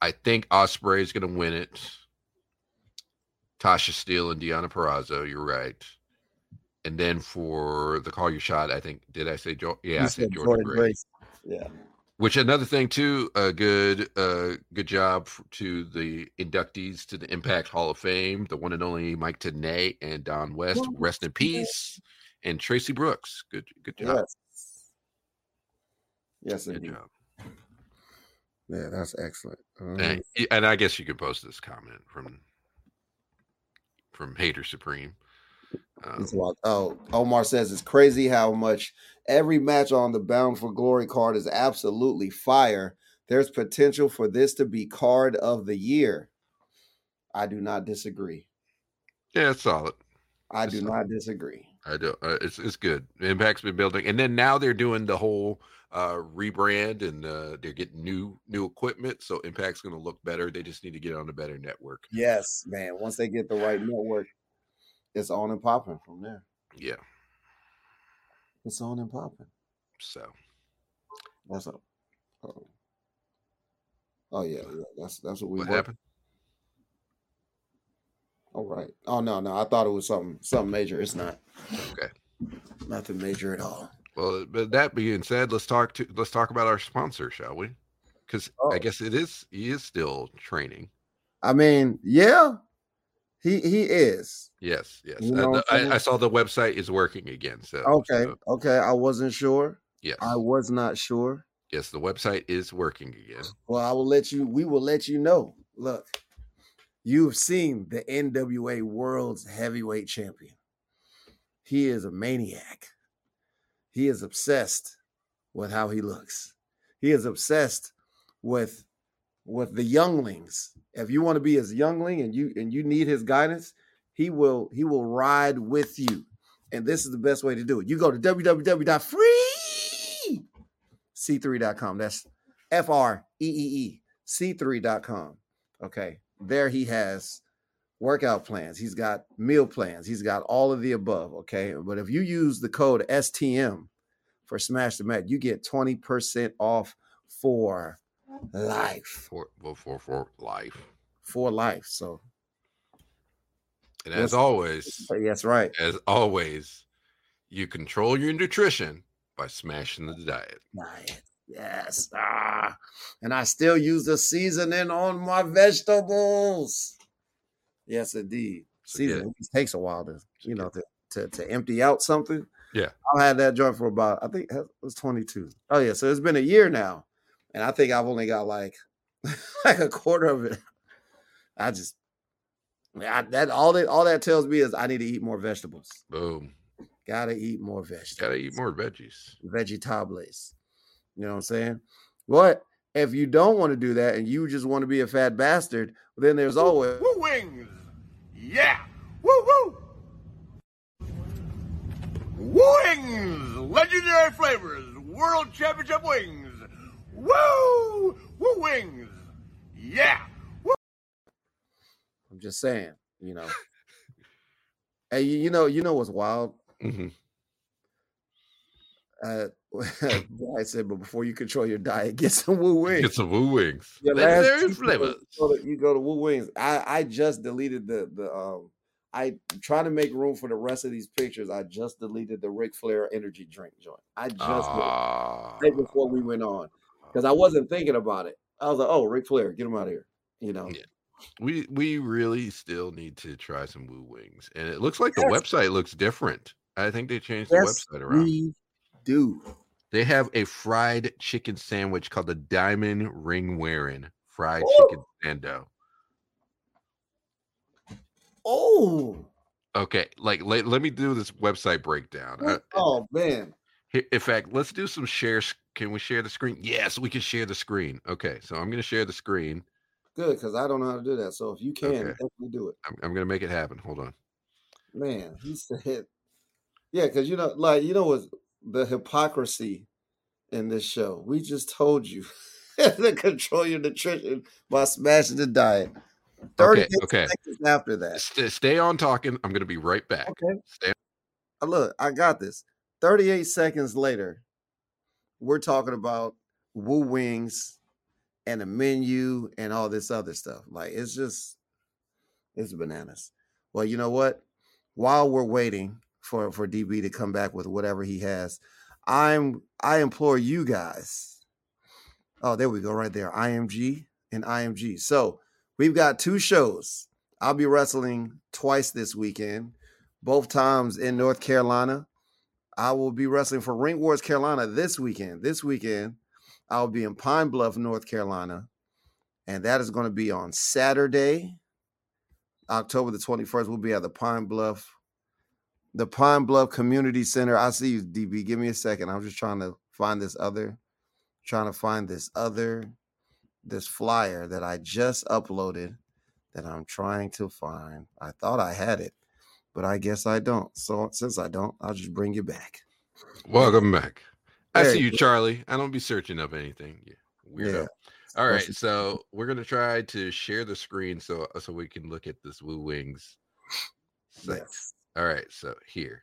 I think Ospreay is going to win it. Tasha Steele and Deonna Purrazzo, you're right. And then for the call your shot, I think did I say jo- yeah, You I said said Jordynne, Grace. Yeah. Which another thing too, a good uh good job to the inductees to the Impact Hall of Fame, the one and only Mike Tenay and Don West. Yes, Rest in peace. And Traci Brooks. Good good job. Yes. Yes, Good indeed. job. Yeah, that's excellent. Um, And, and I guess you could post this comment from from Hater Supreme. Um. Oh, Omar says it's crazy how much every match on the Bound for Glory card is absolutely fire. There's potential for this to be card of the year. I do not disagree. yeah, it's solid. I It's do solid. not disagree. I do. Uh, it's it's good. Impact's been building, and then now they're doing the whole uh rebrand, and uh they're getting new new equipment. So Impact's going to look better. They just need to get on a better network. Yes, man. Once they get the right network, it's on and popping from there. Yeah. It's on and popping. So That's up. Oh. oh yeah, yeah. That's that's what we what happened? All right. Oh no, no. I thought it was something something major. It's not. Okay. Nothing major at all. Well, but that being said, let's talk to let's talk about our sponsor, shall we? Because Oh. I guess it is he is still training. I mean, yeah, he he is. Yes, yes. You know I'm? I, I saw the website is working again. So Okay, so, okay. I wasn't sure. yes, I was not sure. yes, the website is working again. Well, I will let you. We will let you know. Look, you've seen the NWA World's Heavyweight Champion. He is a maniac. He is obsessed with how he looks. He is obsessed with with the younglings. If you want to be his youngling and you and you need his guidance, he will he will ride with you. And this is the best way to do it. You go to www.freec3.com. That's F R E E E C3.com. Okay. There he has workout plans. He's got meal plans. He's got all of the above. Okay. But if you use the code STM for Smash the Mat, you get 20% off for life. For for for life. For life. So And as always, that's right. as always, you control your nutrition by smashing the diet. Diet. Yes. Ah. And I still use the seasoning on my vegetables. Yes, indeed. So. Seasoning it takes a while to, you know, to, to, to empty out something. Yeah. I had that joint for about, I think it was 22. Oh, yeah. So it's been a year now. And I think I've only got like, like a quarter of it. I just, I, that all that all that tells me is I need to eat more vegetables. Boom. Gotta eat more vegetables. Gotta eat more veggies. vegetables. You know what I'm saying? But if you don't want to do that and you just want to be a fat bastard, then there's always Woo wings! Yeah! Woo woo! Wings! Legendary flavors! World Championship wings! Woo! Woo wings! Yeah! Woo! I'm just saying, you know. hey, you, you know, you know what's wild? Mhm. Uh, I said, but before you control your diet, get some Woo Wings. Get some woo wings. Your last Legendary two, you go- flavors. You go, to, you go to Woo Wings. I I just deleted the the um. I trying to make room for the rest of these pictures. I just deleted the Ric Flair energy drink joint. I just did it Ah, right before we went on because I wasn't thinking about it. I was like, "Oh, Ric Flair, get him out of here," you know. Yeah. we we really still need to try some woo wings, and it looks like the website looks different. I think they changed Yes, the website around. we do. They have a fried chicken sandwich called the Diamond Ring Wearing Fried Oh. Chicken Sando. Oh, Okay, like let, let me do this website breakdown. Oh man, In fact, let's do some shares. Can we share the screen? Yes, we can share the screen. Okay, so I'm going to share the screen. good because I don't know how to do that. So if you can, Okay. definitely do it, I'm, I'm going to make it happen. Hold on. man. He said, "Yeah," because you know, like you know, what's the hypocrisy in this show. We just told you to control your nutrition by smashing the diet. Thirty Okay, okay. seconds after that. St- stay on talking. I'm going to be right back. Okay. Stay Look, I got this. 38 seconds later, we're talking about Woo Wings and a menu and all this other stuff. Like it's just it's bananas. Well, you know what? While we're waiting for for DB to come back with whatever he has, I'm I implore you guys. Oh, there we go, right there. IMG and IMG. So we've got two shows. I'll be wrestling twice this weekend, both times in North Carolina. I will be wrestling for Ring Wars Carolina this weekend. This weekend, I'll be in Pine Bluff, North Carolina. And that is going to be on Saturday, October the 21st. We'll be at the Pine Bluff, the Pine Bluff Community Center. I see you, DB. Give me a second. I'm just trying to find this other, trying to find this other, this flyer that I just uploaded that I'm trying to find. I thought I had it, but I guess I don't. So since I don't, I'll just bring you back. Welcome back. I There see you Charlie. I don't be searching up anything. Yeah, weirdo. Yeah. All right, so we're gonna try to share the screen so so we can look at this Woo Wings. Yes. All right, so here.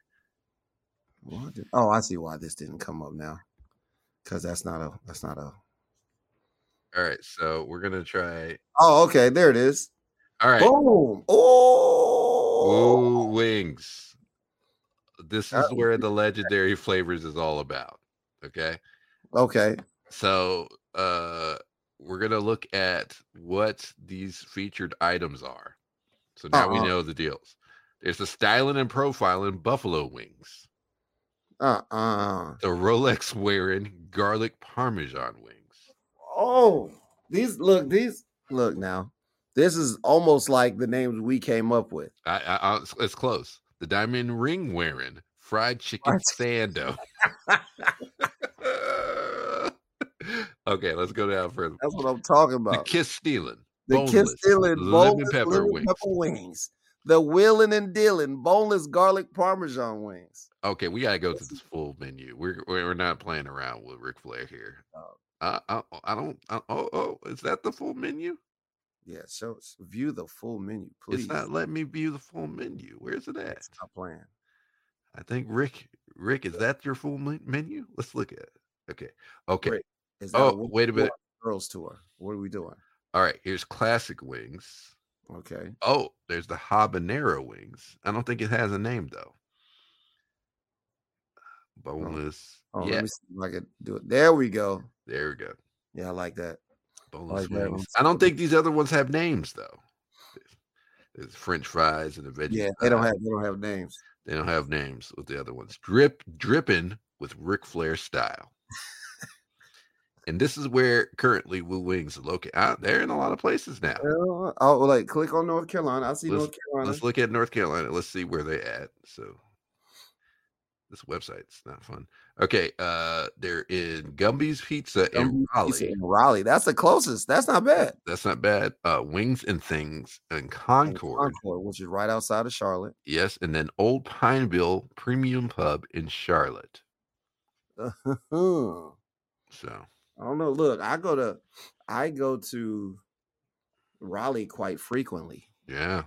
What oh, I see why this didn't come up now. Because that's not a that's not a All right, so we're gonna try. oh okay, there it is. All right, Boom. Oh Woo wings. This is Uh, where the legendary flavors is all about. Okay. Okay. So uh we're gonna look at what these featured items are. So now we Uh-uh. know the deals. There's the styling and profiling buffalo wings, Uh uh the Rolex wearing garlic parmesan wings. Oh, these look, these look now. This is almost like the names we came up with. I, I, I it's, it's close. The diamond ring wearing fried chicken Fried sando. okay, let's go down further. That's what I'm talking about. The kiss stealing. The boneless, kiss stealing lemon boneless pepper lemon wings. pepper wings. The wheeling and dealing boneless garlic parmesan wings. Okay, we gotta go to This this full menu. We're we're we're not playing around with Ric Flair here. Oh. Uh, I, I don't. I, oh, oh, is that the full menu? Yeah, so view the full menu, please. It's not letting me view the full menu. Where's it at? Stop playing. I think Ric. Ric, is that your full menu? Let's look at it. Okay. Okay. Ric, Is that Oh, women's wait a minute. Girls tour. What are we doing? All right. Here's classic wings. Okay. Oh, there's the habanero wings. I don't think it has a name though. Oh, Boneless. Oh, yeah. let me see if I can do it. There we go. There we go. Yeah, I like that. Boneless like wings. I don't think these other ones have names though. There's, French fries and the veggie. Yeah, they don't have they don't have names. They don't have names with the other ones. Drip, dripping with Ric Flair style. and this is where currently Woo Wings are located. Out they're in a lot of places now. Uh, oh, like click on North Carolina. I see Let's- North Carolina. Let's look at North Carolina. Let's see where they at. So this website's not fun. Okay, uh they're in Gumby's Pizza in Raleigh. Pizza in Raleigh. That's the closest. That's not bad. That's not bad. Uh Wings and Things in And Concord. Concord, which is right outside of Charlotte. Yes, and then Old Pineville Premium Pub in Charlotte. I So I don't know. Look, I go to I go to Raleigh quite frequently. yeah.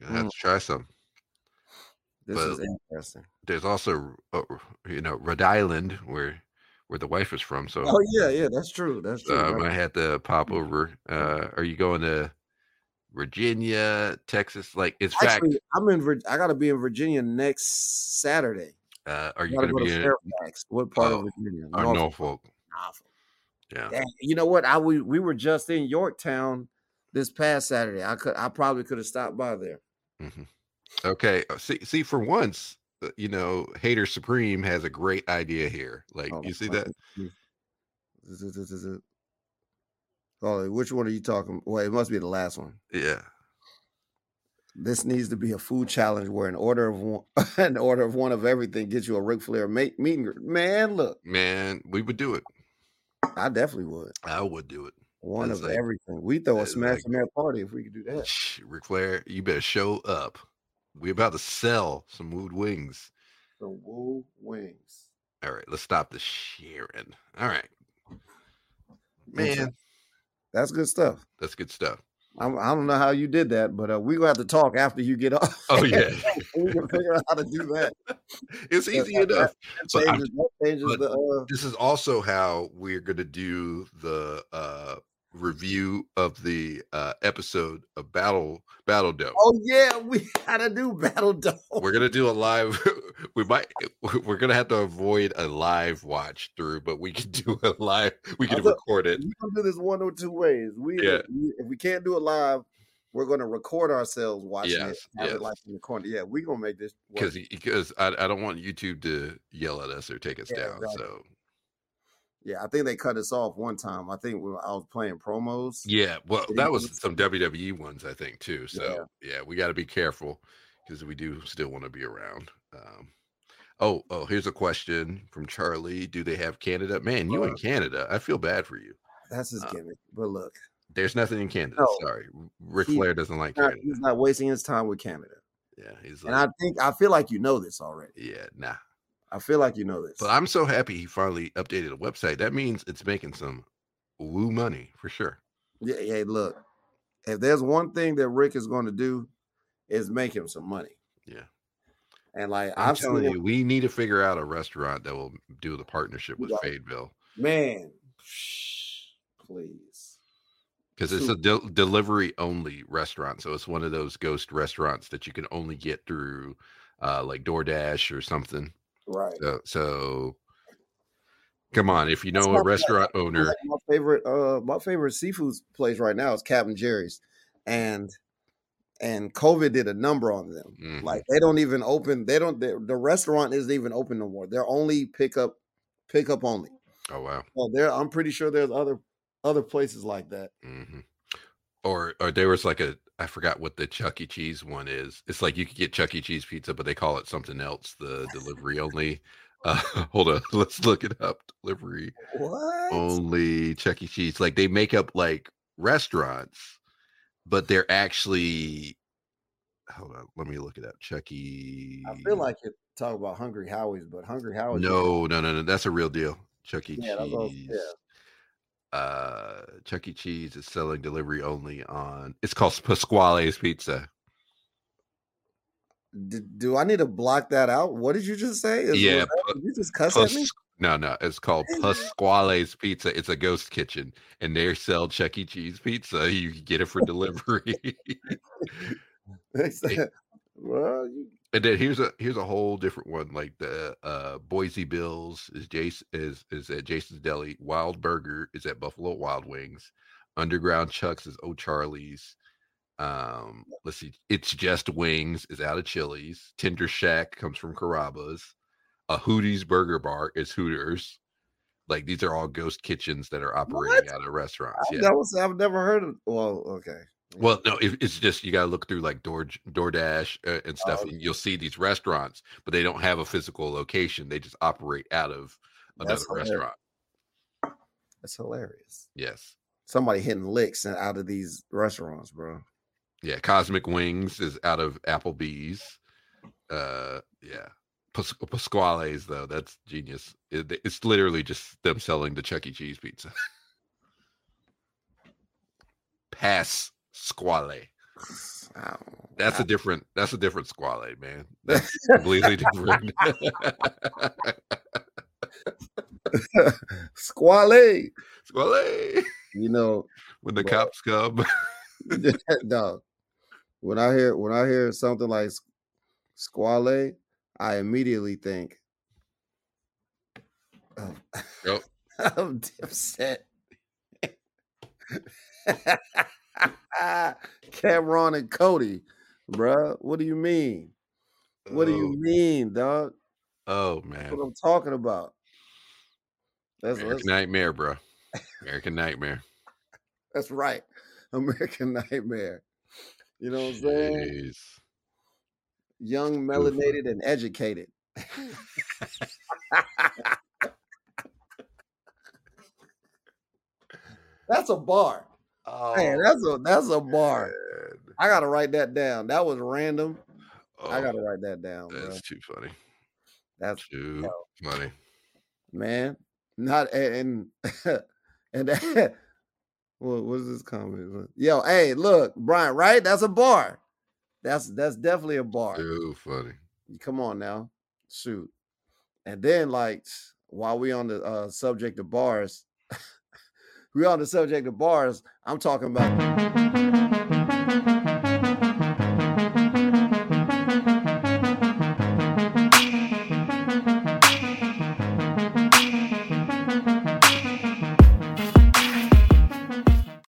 You have Mm. to try some. This Well, is interesting. There's also uh, you know Rhode Island where where the wife is from. So Oh yeah, yeah, that's true. That's true. I right. might have to pop over. Uh, are you going to Virginia, Texas? Like, fact, Actually, I'm in. I got to be in Virginia next Saturday. uh, are you got to going go to to be in Fairfax. What part Oh, of Virginia? uh, Norfolk. Norfolk? Norfolk. Yeah. Dang, you know what? I we, we were just in Yorktown this past Saturday. I could I probably could have stopped by there. Mhm. Okay. uh, See, see, for once, uh, you know, Hater Supreme has a great idea here. Like, Hold you see that? Oh, which one are you talking? Well, it must be the last one. Yeah. This needs to be a food challenge where an order of one, an order of one of everything gets you a Ric Flair mate, meet and greet. Man, look, Man, we would do it. I definitely would. I would do it. One That's of like- everything. We throw a smash like- in that party if we could do that. Ric Flair, you better show up. We about to sell some wood wings. The Woo Wings. All right, let's stop the sharing. All right, man, That's good stuff. that's good stuff. I don't know how you did that, but uh, we're gonna have to talk after you get off. Oh yeah, we can figure out how to do that. it's easy that- enough. That But that changes the. Uh, This is also how we're gonna do the uh review of the uh episode of Battle Battle Dome. oh yeah, we gotta do Battle Dome. We're gonna do a live. We might. We're gonna have to avoid a live watch through, but we can do a live. We can record it. We can do this one or two ways. We, Yeah. we- if we can't do it live, we're gonna record ourselves watching it. Yes, Have yes. it like in the corner. Yeah, we're gonna make this because because I, I don't want YouTube to yell at us or take us Yeah, down. exactly. So Yeah, I think they cut us off one time. I think when I was playing promos. yeah, well, that was some WWE ones, I think, too. So yeah, we got to be careful because we do still want to be around. Um, oh, oh, here's a question from Charlie: Do they have Canada? Man, you in Canada? I feel bad for you. That's his Uh, gimmick. But look, There's nothing in Canada. No. Sorry, Ric He- Flair doesn't like not- Canada. he's not wasting his time with Canada. Yeah, he's And like, I think I feel like you know this already. yeah, nah. I feel like you know this. But I'm so happy he finally updated the website. That means it's making some woo money for sure. yeah, yeah, look. If there's one thing that Ric is going to do, is make him some money. Yeah. And like I'm I've telling him, you, we need to figure out a restaurant that will do the partnership with. Fayetteville man, please. because it's a de- delivery only restaurant. So it's one of those ghost restaurants that you can only get through uh, like DoorDash or something. Right. So, so come on, if you know a restaurant owner, Like, my favorite uh my favorite seafood place right now is Captain Jerry's. And and COVID did a number on them. Mhm. Like they don't even open, they don't the, the restaurant isn't even open no more. They're only pickup pickup only. oh wow. Well, there I'm pretty sure there's other other places like that. hmm Or or there was like a I forgot what the Chuck E. Cheese one is. It's like you could get Chuck E. Cheese pizza, but they call it something else. The delivery only. Uh, hold on, let's look it up. Delivery What? only Chuck E. Cheese. Like they make up like restaurants, but they're actually. Hold on, let me look it up. Chuck E. I feel like you talk about Hungry Howie's, but Hungry Howie's no, no, no, no. That's a real deal. Chuck E. Yeah, that's what I was- Cheese. yeah. Uh, Chuck E. Cheese is selling delivery only on. It's called Pasquale's Pizza. D- do I need to block that out? What did you just say? Is- Yeah, that- you just cuss at me? No, no, it's called Pasquale's Pizza. It's a ghost kitchen, and they sell Chuck E. Cheese pizza. You can get it for delivery. They said, well, you, and then here's a here's a whole different one. Like the uh, Boise Bills is Jason is is at Jason's Deli. Wild Burger is at Buffalo Wild Wings. Underground Chucks is O'Charley's. Um, let's see, it's just wings is out of Chili's. Tender Shack comes from Carrabba's. A Hootie's Burger Bar is Hooters. Like these are all ghost kitchens that are operating out of restaurants. I, Yeah. that was I've never heard of. Well, okay. Well, no, it, it's just you got to look through like Door DoorDash uh, and stuff, Oh. and you'll see these restaurants, but they don't have a physical location. They just operate out of another hilarious. restaurant. That's hilarious. Yes, Somebody hitting licks out of these restaurants, bro. yeah. Cosmic Wings is out of Applebee's. Uh, yeah. Pas- Pasquale's though, that's genius. It- it's literally just them selling the Chuck E. Cheese pizza. Pass Squale. That's a different. That's a different Squale, man. That's completely different. Squale. Squale. You know, When the Well- cops come. dog. When I hear when I hear something like squale, I immediately think of, Yep. of Dipset. Cam'ron and Cody, bruh. What do you mean? What do you Oh, mean, dog? Oh That's man. what I'm talking about. That's, that's, American Nightmare, bro. American Nightmare. that's right. American Nightmare. You know what I'm saying? Jeez. Young, melanated, and educated. that's a bar. Oh, Man, that's a that's a bar. man. I gotta write that down. That was random. I Oh, gotta write that down, bro. That's too funny. That's Too funny. man. Not and and, and that, what was this comment? Yo, hey, look, Brian, right? That's a bar. That's that's definitely a bar. Too funny. Come on now, shoot. And then, like, while we on the uh, subject of bars, we on the subject of bars. I'm talking about